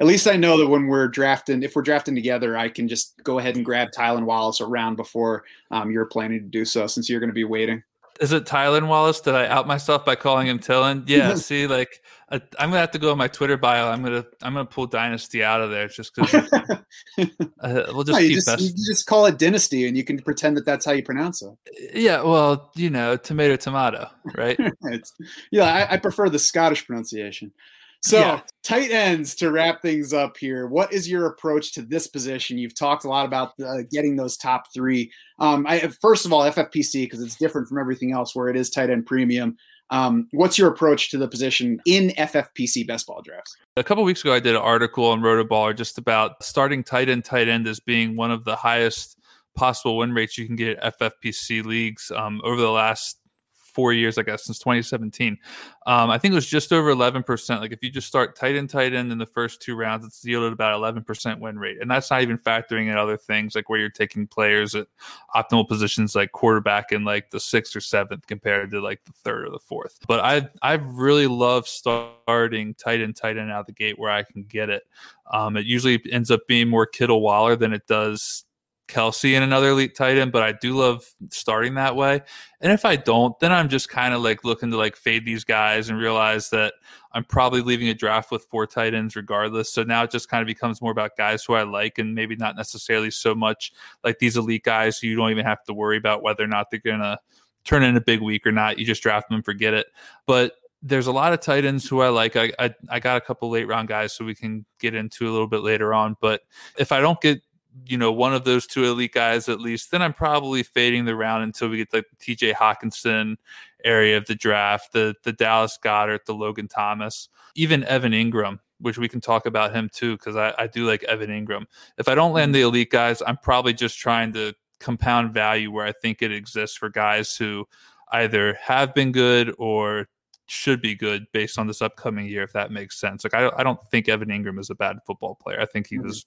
At least I know that when we're drafting, if we're drafting together, I can just go ahead and grab Tylen Wallace around before um, you're planning to do so, since you're going to be waiting. Is it Tylen Wallace? Did I out myself by calling him Tylen? Yeah. *laughs* see, like I, am gonna have to go on my Twitter bio. I'm gonna I'm gonna pull Dynasty out of there just because *laughs* uh, we'll just No, you, keep just, you just call it Dynasty and you can pretend that that's how you pronounce it. Yeah, well, you know, tomato, tomato, right? *laughs* It's, yeah, I, I prefer the Scottish pronunciation. So, Yeah. tight ends to wrap things up here. What is your approach to this position? You've talked a lot about uh, getting those top three. Um, I first of all FFPC because it's different from everything else where it is tight end premium. Um, what's your approach to the position in FFPC best ball drafts? A couple weeks ago, I did an article on Rotoballer just about starting tight end, tight end as being one of the highest possible win rates you can get at FFPC leagues um, over the last four years, I guess, since 2017. Um, I think it was just over 11%. Like if you just start tight end, tight end in the first two rounds, it's yielded about 11% win rate. And that's not even factoring in other things like where you're taking players at optimal positions like quarterback in like the sixth or seventh compared to like the third or the fourth. But I I really love starting tight end, tight end out the gate where I can get it. Um, it usually ends up being more Kittle Waller than it does Kelce and another elite tight end, but I do love starting that way. And if I don't, then I'm just kind of like looking to like fade these guys and realize that I'm probably leaving a draft with four tight ends regardless. So now it just kind of becomes more about guys who I like and maybe not necessarily so much like these elite guys who you don't even have to worry about whether or not they're going to turn in a big week or not. You just draft them and forget it. But there's a lot of tight ends who I like. I, I I got a couple late round guys so we can get into a little bit later on. But if I don't get you know one of those two elite guys at least, then I'm probably fading the round until we get the TJ Hockenson area of the draft, the the Dallas Goedert, the Logan Thomas, even Evan Engram, which we can talk about him too because I, I do like Evan Engram. If I don't land mm-hmm. the elite guys, I'm probably just trying to compound value where I think it exists for guys who either have been good or should be good based on this upcoming year, if that makes sense. Like, I, I don't think Evan Engram is a bad football player. I think he mm-hmm. was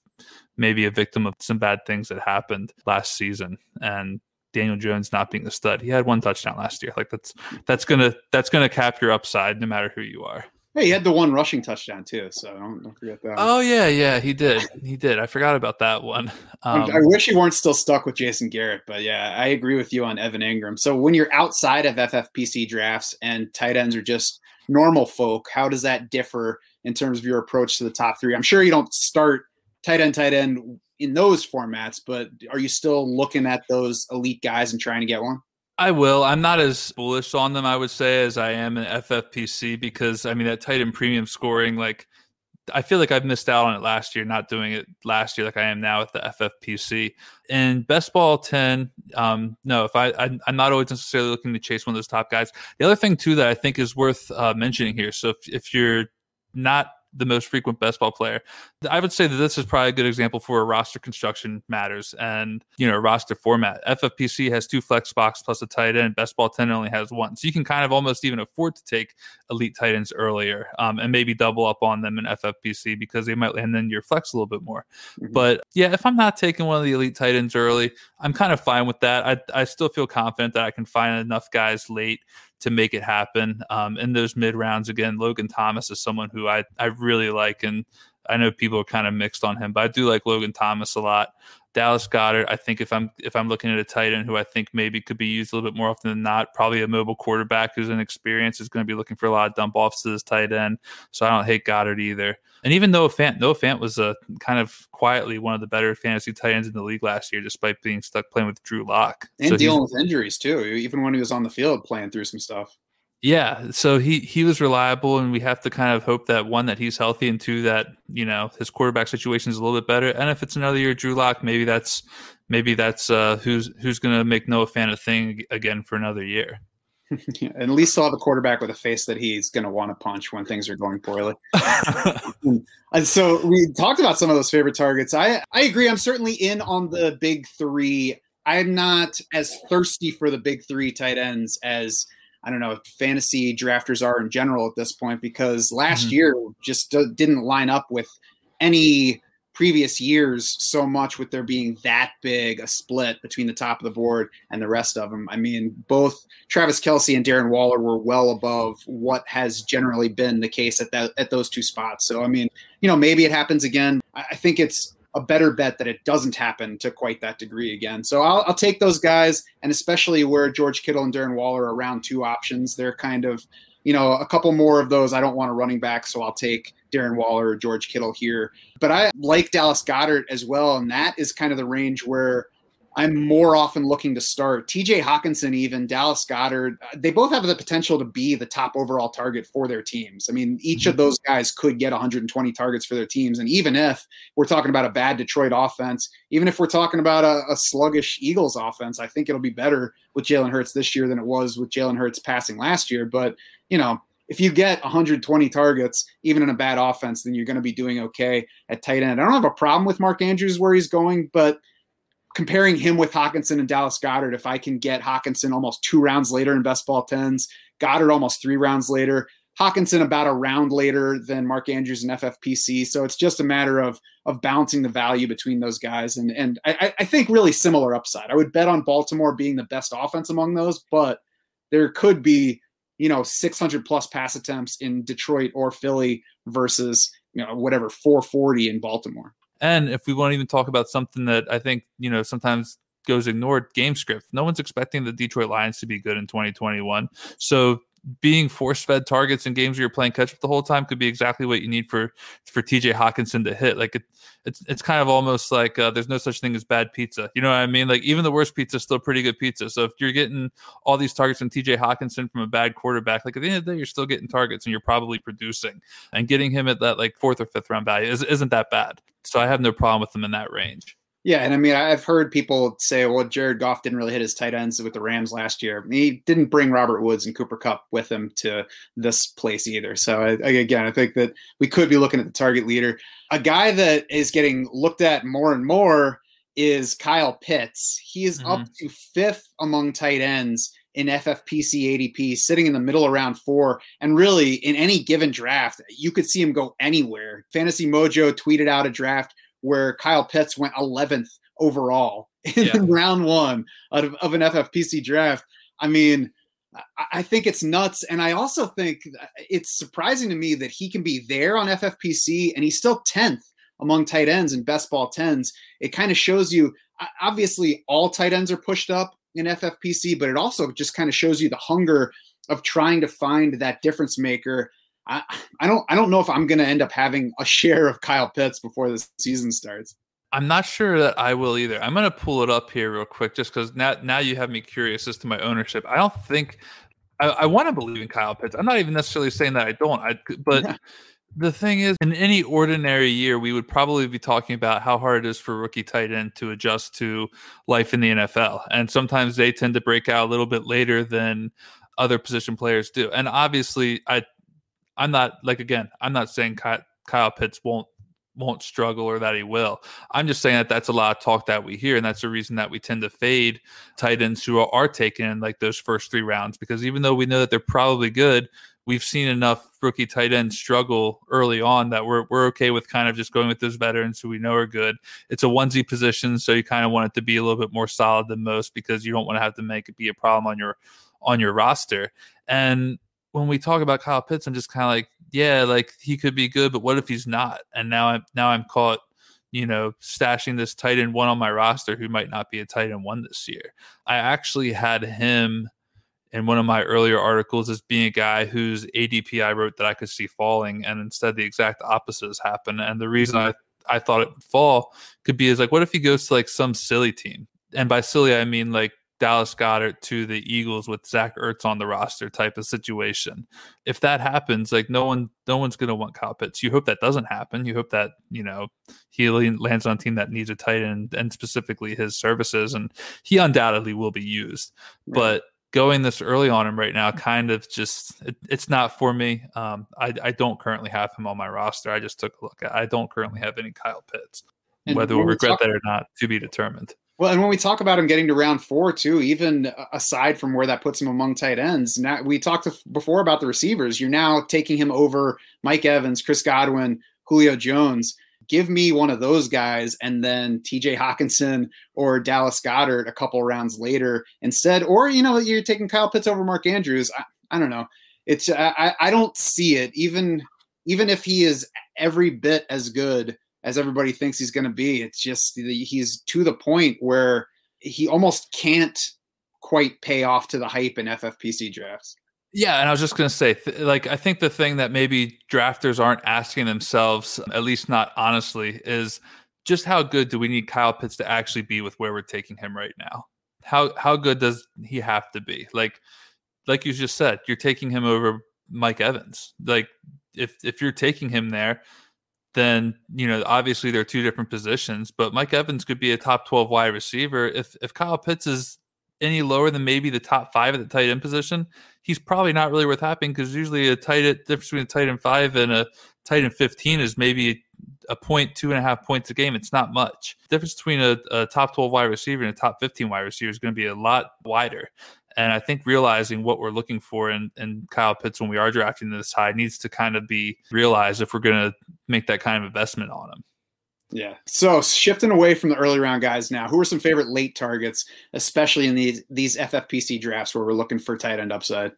maybe a victim of some bad things that happened last season. And Daniel Jones not being a stud. He had one touchdown last year. Like that's that's gonna that's gonna cap your upside no matter who you are. Hey, he had the one rushing touchdown too, so don't, don't forget that. Oh yeah, yeah, he did. He did. I forgot about that one. Um, I wish you weren't still stuck with Jason Garrett, but yeah, I agree with you on Evan Engram. So when you're outside of FFPC drafts and tight ends are just normal folk, how does that differ in terms of your approach to the top three? I'm sure you don't start tight end, tight end in those formats, but are you still looking at those elite guys and trying to get one? I will. I'm not as bullish on them, I would say, as I am in FFPC because I mean that tight end premium scoring, like I feel like I've missed out on it last year, not doing it last year like I am now with the FFPC. And best ball 10, um, no, if I, I I'm not always necessarily looking to chase one of those top guys. The other thing too that I think is worth uh, mentioning here. So if, if you're not the most frequent best ball player. I would say that this is probably a good example for roster construction matters and you know roster format. FFPC has two flex spots plus a tight end. Best ball ten only has one, so you can kind of almost even afford to take elite tight ends earlier um, and maybe double up on them in FFPC because they might land in your flex a little bit more. Mhm. But yeah, if I'm not taking one of the elite tight ends early, I'm kind of fine with that. I I still feel confident that I can find enough guys late to make it happen. Um, in those mid rounds, again, Logan Thomas is someone who I, I really like, and I know people are kind of mixed on him, but I do like Logan Thomas a lot. Dallas Goedert, I think if I'm if I'm looking at a tight end who I think maybe could be used a little bit more often than not, probably a mobile quarterback who's inexperienced is going to be looking for a lot of dump offs to this tight end. So I don't hate Goedert either. And even though Fant, Noah Fant was a kind of quietly one of the better fantasy tight ends in the league last year, despite being stuck playing with Drew Lock And dealing with injuries too, even when he was on the field playing through some stuff. Yeah, so he he was reliable, and we have to kind of hope that one that he's healthy, and two that you know his quarterback situation is a little bit better. And if it's another year, Drew Lock, maybe that's maybe that's uh, who's who's going to make Noah Fant a thing again for another year. *laughs* Yeah, at least he'll have a quarterback with a face that he's going to want to punch when things are going poorly. *laughs* *laughs* And so we talked about some of those favorite targets. I I agree. I'm certainly in on the big three. I'm not as thirsty for the big three tight ends as I don't know if fantasy drafters are in general at this point because last Mhm. year just d- didn't line up with any previous years so much with there being that big a split between the top of the board and the rest of them. I mean, both Travis Kelce and Darren Waller were well above what has generally been the case at that at those two spots. So I mean, you know, maybe it happens again. I I think it's a better bet that it doesn't happen to quite that degree again. So I'll, I'll take those guys, and especially where George Kittle and Darren Waller are around two options. They're kind of, you know, a couple more of those. I don't want a running back, so I'll take Darren Waller or George Kittle here. But I like Dallas Goedert as well, and that is kind of the range where I'm more often looking to start. TJ Hockenson, even Dallas Goedert, they both have the potential to be the top overall target for their teams. I mean, each of mm-hmm. those guys could get 120 targets for their teams. And even if we're talking about a bad Detroit offense, even if we're talking about a, a sluggish Eagles offense, I think it'll be better with Jalen Hurts this year than it was with Jalen Hurts passing last year. But, you know, if you get 120 targets, even in a bad offense, then you're going to be doing okay at tight end. I don't have a problem with Mark Andrews where he's going, but comparing him with Hockenson and Dallas Goedert, if I can get Hockenson almost two rounds later in best ball tens, Goedert almost three rounds later, Hockenson about a round later than Mark Andrews and FFPC. So it's just a matter of of balancing the value between those guys. And and I, I think really similar upside. I would bet on Baltimore being the best offense among those, but there could be, you know, 600 plus pass attempts in Detroit or Philly versus, you know, whatever 440 in Baltimore. And if we want to even talk about something that I think, you know, sometimes goes ignored, game script. No one's expecting the Detroit Lions to be good in 2021. So being force fed targets in games where you're playing catch up the whole time could be exactly what you need for for TJ Hockenson to hit. Like it, it's it's kind of almost like uh, there's no such thing as bad pizza. You know what I mean? Like even the worst pizza is still pretty good pizza. So if you're getting all these targets from TJ Hockenson from a bad quarterback, like at the end of the day, you're still getting targets and you're probably producing. And getting him at that like fourth or fifth round value is, isn't that bad. So I have no problem with them in that range. Yeah, and I mean, I've heard people say, "Well, Jared Goff didn't really hit his tight ends with the Rams last year. He didn't bring Robert Woods and Cooper Kupp with him to this place either." So, I, again, I think that we could be looking at the target leader. A guy that is getting looked at more and more is Kyle Pitts. He is mm-hmm. up to fifth among tight ends in FFPC ADP, sitting in the middle around four. And really, in any given draft, you could see him go anywhere. Fantasy Mojo tweeted out a draft where Kyle Pitts went 11th overall *laughs* in yeah. round one of, of an FFPC draft. I mean, I think it's nuts. And I also think it's surprising to me that he can be there on FFPC and he's still 10th among tight ends and best ball 10s. It kind of shows you, obviously, all tight ends are pushed up in FFPC, but it also just kind of shows you the hunger of trying to find that difference maker I, I don't I don't know if I'm going to end up having a share of Kyle Pitts before the season starts. I'm not sure that I will either. I'm going to pull it up here real quick just because now now you have me curious as to my ownership. I don't think I, I want to believe in Kyle Pitts. I'm not even necessarily saying that I don't. I but. Yeah. The thing is, in any ordinary year, we would probably be talking about how hard it is for rookie tight end to adjust to life in the NFL. And sometimes they tend to break out a little bit later than other position players do. And obviously, I I'm not like again, I'm not saying Kyle, Pitts won't won't struggle or that he will. I'm just saying that that's a lot of talk that we hear, and that's the reason that we tend to fade tight ends who are, are taken in like those first three rounds because even though we know that they're probably good, we've seen enough rookie tight ends struggle early on that we're we're okay with kind of just going with those veterans who we know are good. It's a onesie position, so you kind of want it to be a little bit more solid than most because you don't want to have to make it be a problem on your on your roster. And when we talk about Kyle Pitts, I'm just kind of like, yeah, like he could be good, but what if he's not? And now I'm now I'm caught, you know, stashing this tight end one on my roster who might not be a tight end one this year. I actually had him in one of my earlier articles as being a guy whose ADP I wrote that I could see falling, and instead the exact opposite has happened. And the reason I I thought it would fall could be is like, what if he goes to like some silly team? And by silly, I mean like Dallas Goedert to the Eagles with Zach Ertz on the roster type of situation. If that happens, like no one, no one's going to want Kyle Pitts. You hope that doesn't happen. You hope that you know he lands on a team that needs a tight end and specifically his services, and he undoubtedly will be used. Right. But going this early on him right now, kind of just it, it's not for me. Um, I, I don't currently have him on my roster. I just took a look at. I don't currently have any Kyle Pitts. And Whether we'll regret talk- that or not, to be determined. Well, and when we talk about him getting to round four too, even aside from where that puts him among tight ends, now we talked before about the receivers. You're now taking him over Mike Evans, Chris Godwin, Julio Jones. Give me one of those guys, and then T.J. Hockenson or Dallas Goedert a couple rounds later instead. Or you know, you're taking Kyle Pitts over Mark Andrews. I, I don't know. It's I, I don't see it. Even even if he is every bit as good as everybody thinks he's going to be. It's just he's to the point where he almost can't quite pay off to the hype in FFPC drafts. Yeah, and I was just going to say, th- like, I think the thing that maybe drafters aren't asking themselves, at least not honestly, is just how good do we need Kyle Pitts to actually be with where we're taking him right now? How how good does he have to be? Like, like you just said, you're taking him over Mike Evans. Like, if if you're taking him there, then you know obviously they're two different positions. But Mike Evans could be a top twelve wide receiver. If if Kyle Pitts is any lower than maybe the top five at the tight end position, he's probably not really worth having because usually a tight end difference between a tight end five and a tight end fifteen is maybe a point, two and a half points a game. It's not much. Difference between a, a top twelve wide receiver and a top fifteen wide receiver is going to be a lot wider. And I think realizing what we're looking for in, in Kyle Pitts when we are drafting this high needs to kind of be realized if we're going to make that kind of investment on him. Yeah. So shifting away from the early round guys now, who are some favorite late targets, especially in these these FFPC drafts where we're looking for tight end upside?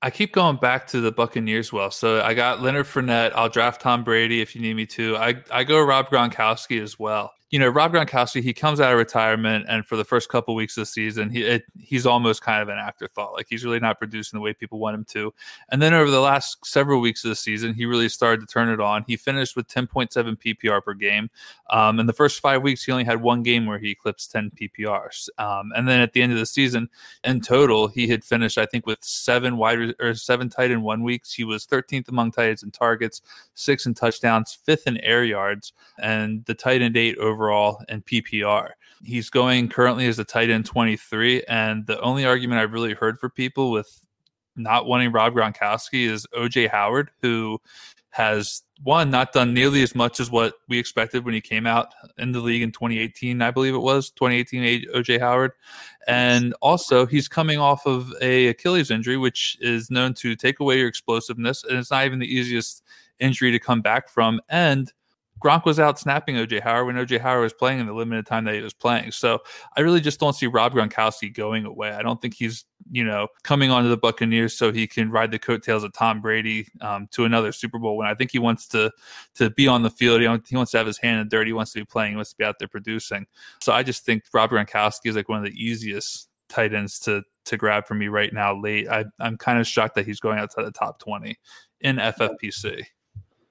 I keep going back to the Buccaneers. Well, so I got Leonard Fournette. I'll draft Tom Brady if you need me to. I I go Rob Gronkowski as well you know, Rob Gronkowski, he comes out of retirement, and for the first couple weeks of the season, he it, he's almost kind of an afterthought. Like he's really not producing the way people want him to. And then over the last several weeks of the season, he really started to turn it on. He finished with 10.7 PPR per game. Um, in the first five weeks, he only had one game where he eclipsed 10 PPRs. Um, and then at the end of the season, in total, he had finished, I think, with seven wide or seven tight end one weeks. He was 13th among tight ends in targets, six in touchdowns, fifth in air yards, and the tight end eight over overall and PPR. He's going currently as a tight end 23. And the only argument I've really heard for people with not wanting Rob Gronkowski is OJ Howard, who has one not done nearly as much as what we expected when he came out in the league in 2018, I believe it was 2018 OJ Howard, and also he's coming off of a Achilles injury, which is known to take away your explosiveness, and it's not even the easiest injury to come back from, and Gronk was out snapping OJ Howard when OJ Howard was playing in the limited time that he was playing. So I really just don't see Rob Gronkowski going away. I don't think he's, you know, coming onto the Buccaneers so he can ride the coattails of Tom Brady um, to another Super Bowl when I think he wants to to be on the field. He, he wants to have his hand in dirt. He wants to be playing. He wants to be out there producing. So I just think Rob Gronkowski is like one of the easiest tight ends to to grab for me right now late. I, I'm kind of shocked that he's going outside the top 20 in FFPC.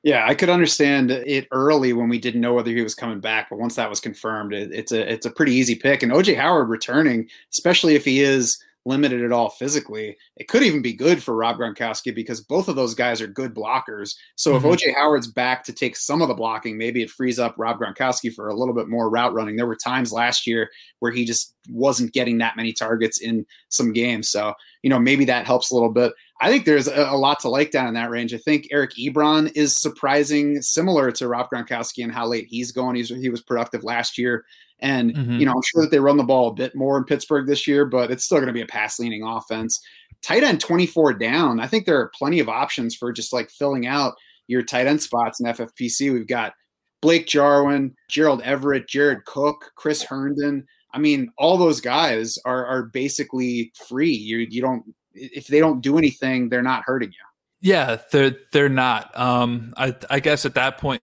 Yeah, I could understand it early when we didn't know whether he was coming back, but once that was confirmed, it, it's a it's a pretty easy pick. And OJ Howard returning, especially if he is limited at all physically, it could even be good for Rob Gronkowski because both of those guys are good blockers. So mm-hmm. if OJ Howard's back to take some of the blocking, maybe it frees up Rob Gronkowski for a little bit more route running. There were times last year where he just wasn't getting that many targets in some games. So, you know, maybe that helps a little bit. I think there's a, a, lot to like down in that range. I think Eric Ebron is surprising, similar to Rob Gronkowski and how late he's going. He's he was productive last year, and mm-hmm. you know I'm sure that they run the ball a bit more in Pittsburgh this year, but it's still going to be a pass leaning offense. Tight end 24 down. I think there are plenty of options for just like filling out your tight end spots in FFPC. We've got Blake Jarwin, Gerald Everett, Jared Cook, Chris Herndon. I mean, all those guys are are basically free. You you don't if they don't do anything, they're not hurting you. Yeah, they're they're not. Um, I I guess at that point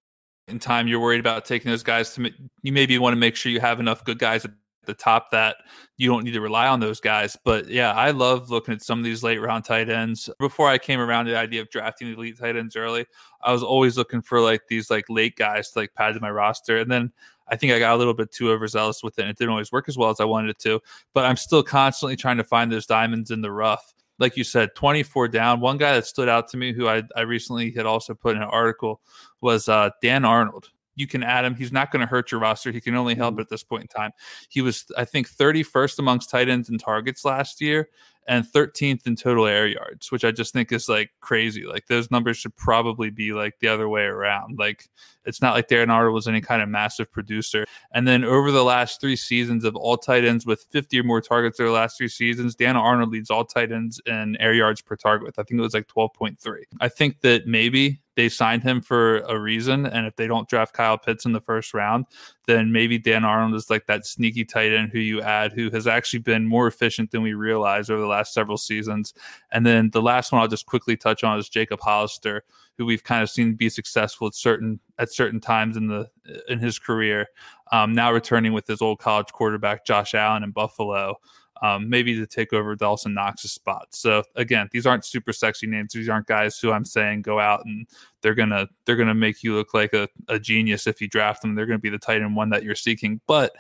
in time, you're worried about taking those guys to. You maybe want to make sure you have enough good guys at the top that you don't need to rely on those guys. But yeah, I love looking at some of these late round tight ends. Before I came around to the idea of drafting elite tight ends early, I was always looking for like these like late guys to like pad to my roster, and then I think I got a little bit too overzealous with it. It didn't always work as well as I wanted it to. But I'm still constantly trying to find those diamonds in the rough like you said, 24 down. One guy that stood out to me, who I, I recently had also put in an article, was uh, Dan Arnold. You can add him. He's not going to hurt your roster. He can only help mm-hmm. at this point in time. He was, I think, 31st amongst tight ends and targets last year and 13th in total air yards, which I just think is like crazy. Like those numbers should probably be like the other way around. Like it's not like Darren Arnold was any kind of massive producer. And then over the last three seasons of all tight ends with 50 or more targets over the last three seasons, Dan Arnold leads all tight ends in air yards per target with I think it was like 12.3. I think that maybe they signed him for a reason. And if they don't draft Kyle Pitts in the first round, then maybe Dan Arnold is like that sneaky tight end who you add who has actually been more efficient than we realized over the last several seasons. And then the last one I'll just quickly touch on is Jacob Hollister, who we've kind of seen be successful at certain at certain times in the in his career. Um, now returning with his old college quarterback Josh Allen in Buffalo um, maybe to take over Dawson Knox's spot. So again, these aren't super sexy names. These aren't guys who I'm saying go out and they're gonna they're gonna make you look like a, a genius if you draft them. They're gonna be the tight end one that you're seeking. But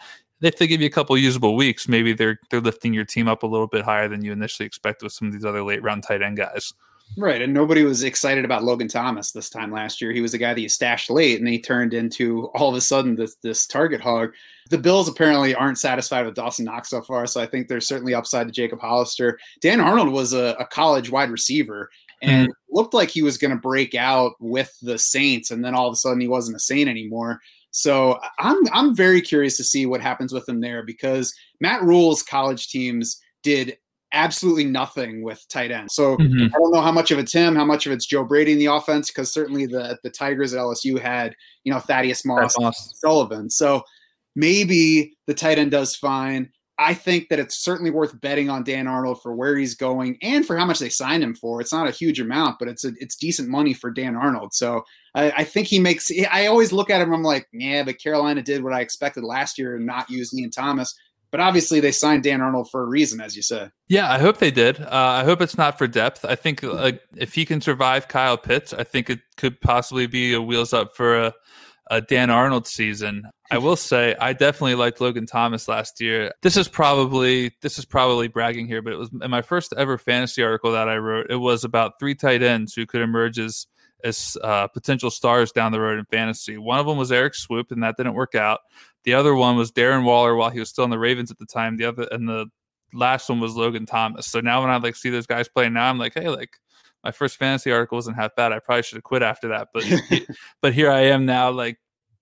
if they give you a couple usable weeks, maybe they're they're lifting your team up a little bit higher than you initially expect with some of these other late round tight end guys. Right. And nobody was excited about Logan Thomas this time last year. He was the guy that you stashed late and he turned into all of a sudden this this target hog. The Bills apparently aren't satisfied with Dawson Knox so far. So I think there's certainly upside to Jacob Hollister. Dan Arnold was a, a college wide receiver and mm-hmm. looked like he was going to break out with the Saints. And then all of a sudden he wasn't a Saint anymore. So I'm I'm very curious to see what happens with him there because Matt Rhule's college teams did absolutely nothing with tight end. So mm-hmm. I don't know how much of it's him, how much of it's Joe Brady in the offense, because certainly the the Tigers at LSU had you know Thaddeus Moss, Moss. Sullivan. So maybe the tight end does fine. I think that it's certainly worth betting on Dan Arnold for where he's going and for how much they signed him for. It's not a huge amount, but it's a, it's decent money for Dan Arnold. So I, I think he makes. I always look at him. I'm like, yeah, but Carolina did what I expected last year and not use Ian Thomas. But obviously, they signed Dan Arnold for a reason, as you said. Yeah, I hope they did. Uh, I hope it's not for depth. I think uh, if he can survive Kyle Pitts, I think it could possibly be a wheels up for a, a Dan Arnold season. I will say I definitely liked Logan Thomas last year. This is probably this is probably bragging here, but it was in my first ever fantasy article that I wrote. It was about three tight ends who could emerge as as uh, potential stars down the road in fantasy. One of them was Eric Swoop, and that didn't work out. The other one was Darren Waller while he was still in the Ravens at the time. The other and the last one was Logan Thomas. So now when I like see those guys playing now, I'm like, hey, like my first fantasy article wasn't half bad. I probably should have quit after that, but *laughs* but here I am now, like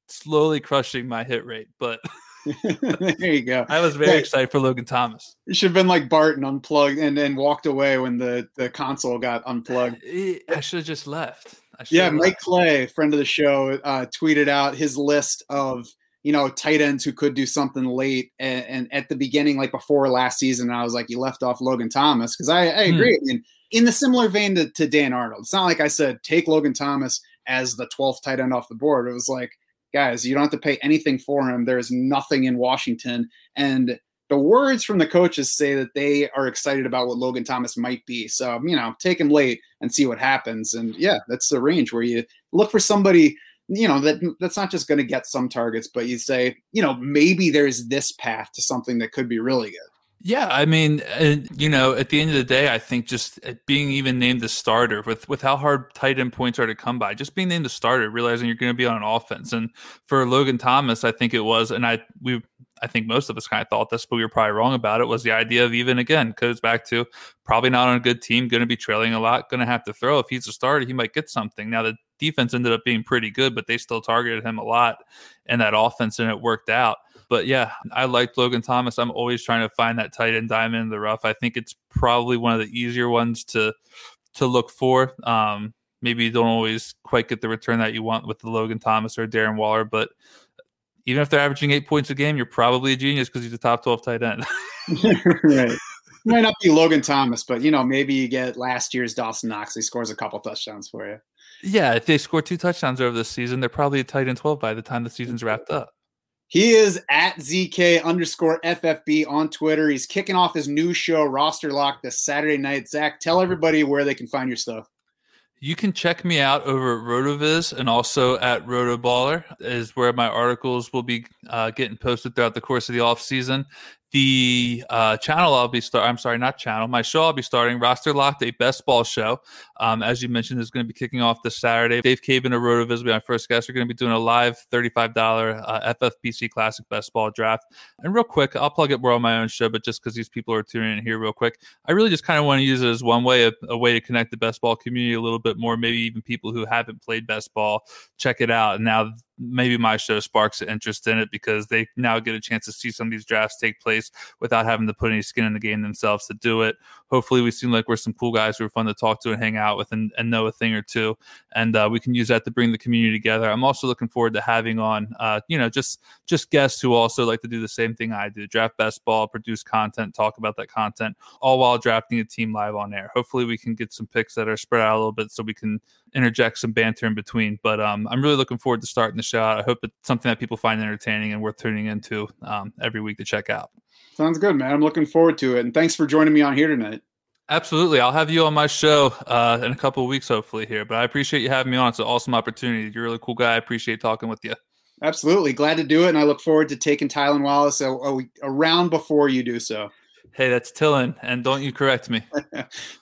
slowly crushing my hit rate. But *laughs* there you go. *laughs* I was very yeah. excited for Logan Thomas. You should have been like Barton, unplugged and then walked away when the the console got unplugged. *sighs* I should have just left. Yeah, Mike left. Clay, friend of the show, uh, tweeted out his list of you know, tight ends who could do something late. And, and at the beginning, like before last season, I was like, you left off Logan Thomas because I, I, hmm. agree. Hmm. I mean, in the similar vein to, to Dan Arnold, it's not like I said take Logan Thomas as the 12th tight end off the board. It was like, guys, you don't have to pay anything for him. There's nothing in Washington. And the words from the coaches say that they are excited about what Logan Thomas might be. So, you know, take him late and see what happens. And yeah, that's the range where you look for somebody you know that that's not just going to get some targets but you say you know maybe there's this path to something that could be really good yeah, I mean, you know, at the end of the day, I think just uh, being even named the starter with with how hard tight end points are to come by, just being named the starter, realizing you're going to be on an offense, and for Logan Thomas, I think it was, and I we I think most of us kind of thought this, but we were probably wrong about it. Was the idea of even again goes back to probably not on a good team, going to be trailing a lot, going to have to throw. If he's a starter, he might get something. Now the defense ended up being pretty good, but they still targeted him a lot in that offense, and it worked out. But yeah, I liked Logan Thomas. I'm always trying to find that tight end diamond in the rough. I think it's probably one of the easier ones to to look for. Um, maybe you don't always quite get the return that you want with the Logan Thomas or Darren Waller, but even if they're averaging eight points a game, you're probably a genius because he's a top 12 tight end. *laughs* *laughs* right. Might not be Logan Thomas, but you know, maybe you get last year's Dawson Knox. He scores a couple touchdowns for you. Yeah, if they score two touchdowns over this season, they're probably a tight end 12 by the time the season's wrapped up. He is at ZK underscore FFB on Twitter. He's kicking off his new show, Roster Lock, this Saturday night. Zach, tell everybody where they can find your stuff. You can check me out over at RotoViz and also at RotoBaller is where my articles will be uh, getting posted throughout the course of the off season the uh, channel I'll be start. I'm sorry, not channel. My show I'll be starting roster locked a best ball show. Um, as you mentioned, is going to be kicking off this Saturday. Dave Caban and RotoViz will be my first guest. We're going to be doing a live $35 uh, FFPC Classic Best Ball Draft. And real quick, I'll plug it more on my own show, but just because these people are tuning in here real quick, I really just kind of want to use it as one way, a, a way to connect the best ball community a little bit more. Maybe even people who haven't played best ball, check it out. And now maybe my show sparks an interest in it because they now get a chance to see some of these drafts take place without having to put any skin in the game themselves to do it. Hopefully, we seem like we're some cool guys who are fun to talk to and hang out with and, and know a thing or two, and uh, we can use that to bring the community together. I'm also looking forward to having on, uh, you know, just just guests who also like to do the same thing I do: draft best ball, produce content, talk about that content, all while drafting a team live on air. Hopefully, we can get some picks that are spread out a little bit so we can interject some banter in between. But um, I'm really looking forward to starting the show out. I hope it's something that people find entertaining and worth tuning into um, every week to check out. Sounds good, man. I'm looking forward to it. And thanks for joining me on here tonight. Absolutely. I'll have you on my show uh, in a couple of weeks, hopefully, here. But I appreciate you having me on. It's an awesome opportunity. You're a really cool guy. I appreciate talking with you. Absolutely. Glad to do it. And I look forward to taking Tylan Wallace a, a, a round before you do so. Hey, that's Tillin, and don't you correct me. *laughs*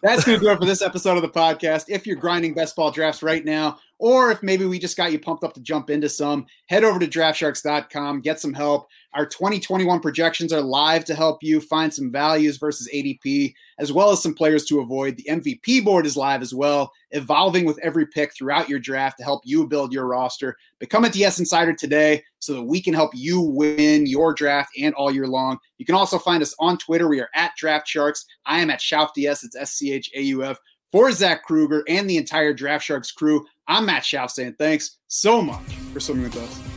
that's going to do it for this episode of the podcast. If you're grinding best ball drafts right now, or if maybe we just got you pumped up to jump into some, head over to draftsharks.com, get some help. Our 2021 projections are live to help you find some values versus ADP, as well as some players to avoid. The MVP board is live as well, evolving with every pick throughout your draft to help you build your roster. Become a DS Insider today so that we can help you win your draft and all year long. You can also find us on Twitter. We are at Draft Sharks. I am at SchaufDS. It's S C H A U F. For Zach Kruger and the entire Draft Sharks crew, I'm Matt Schauf saying thanks so much for swimming with us.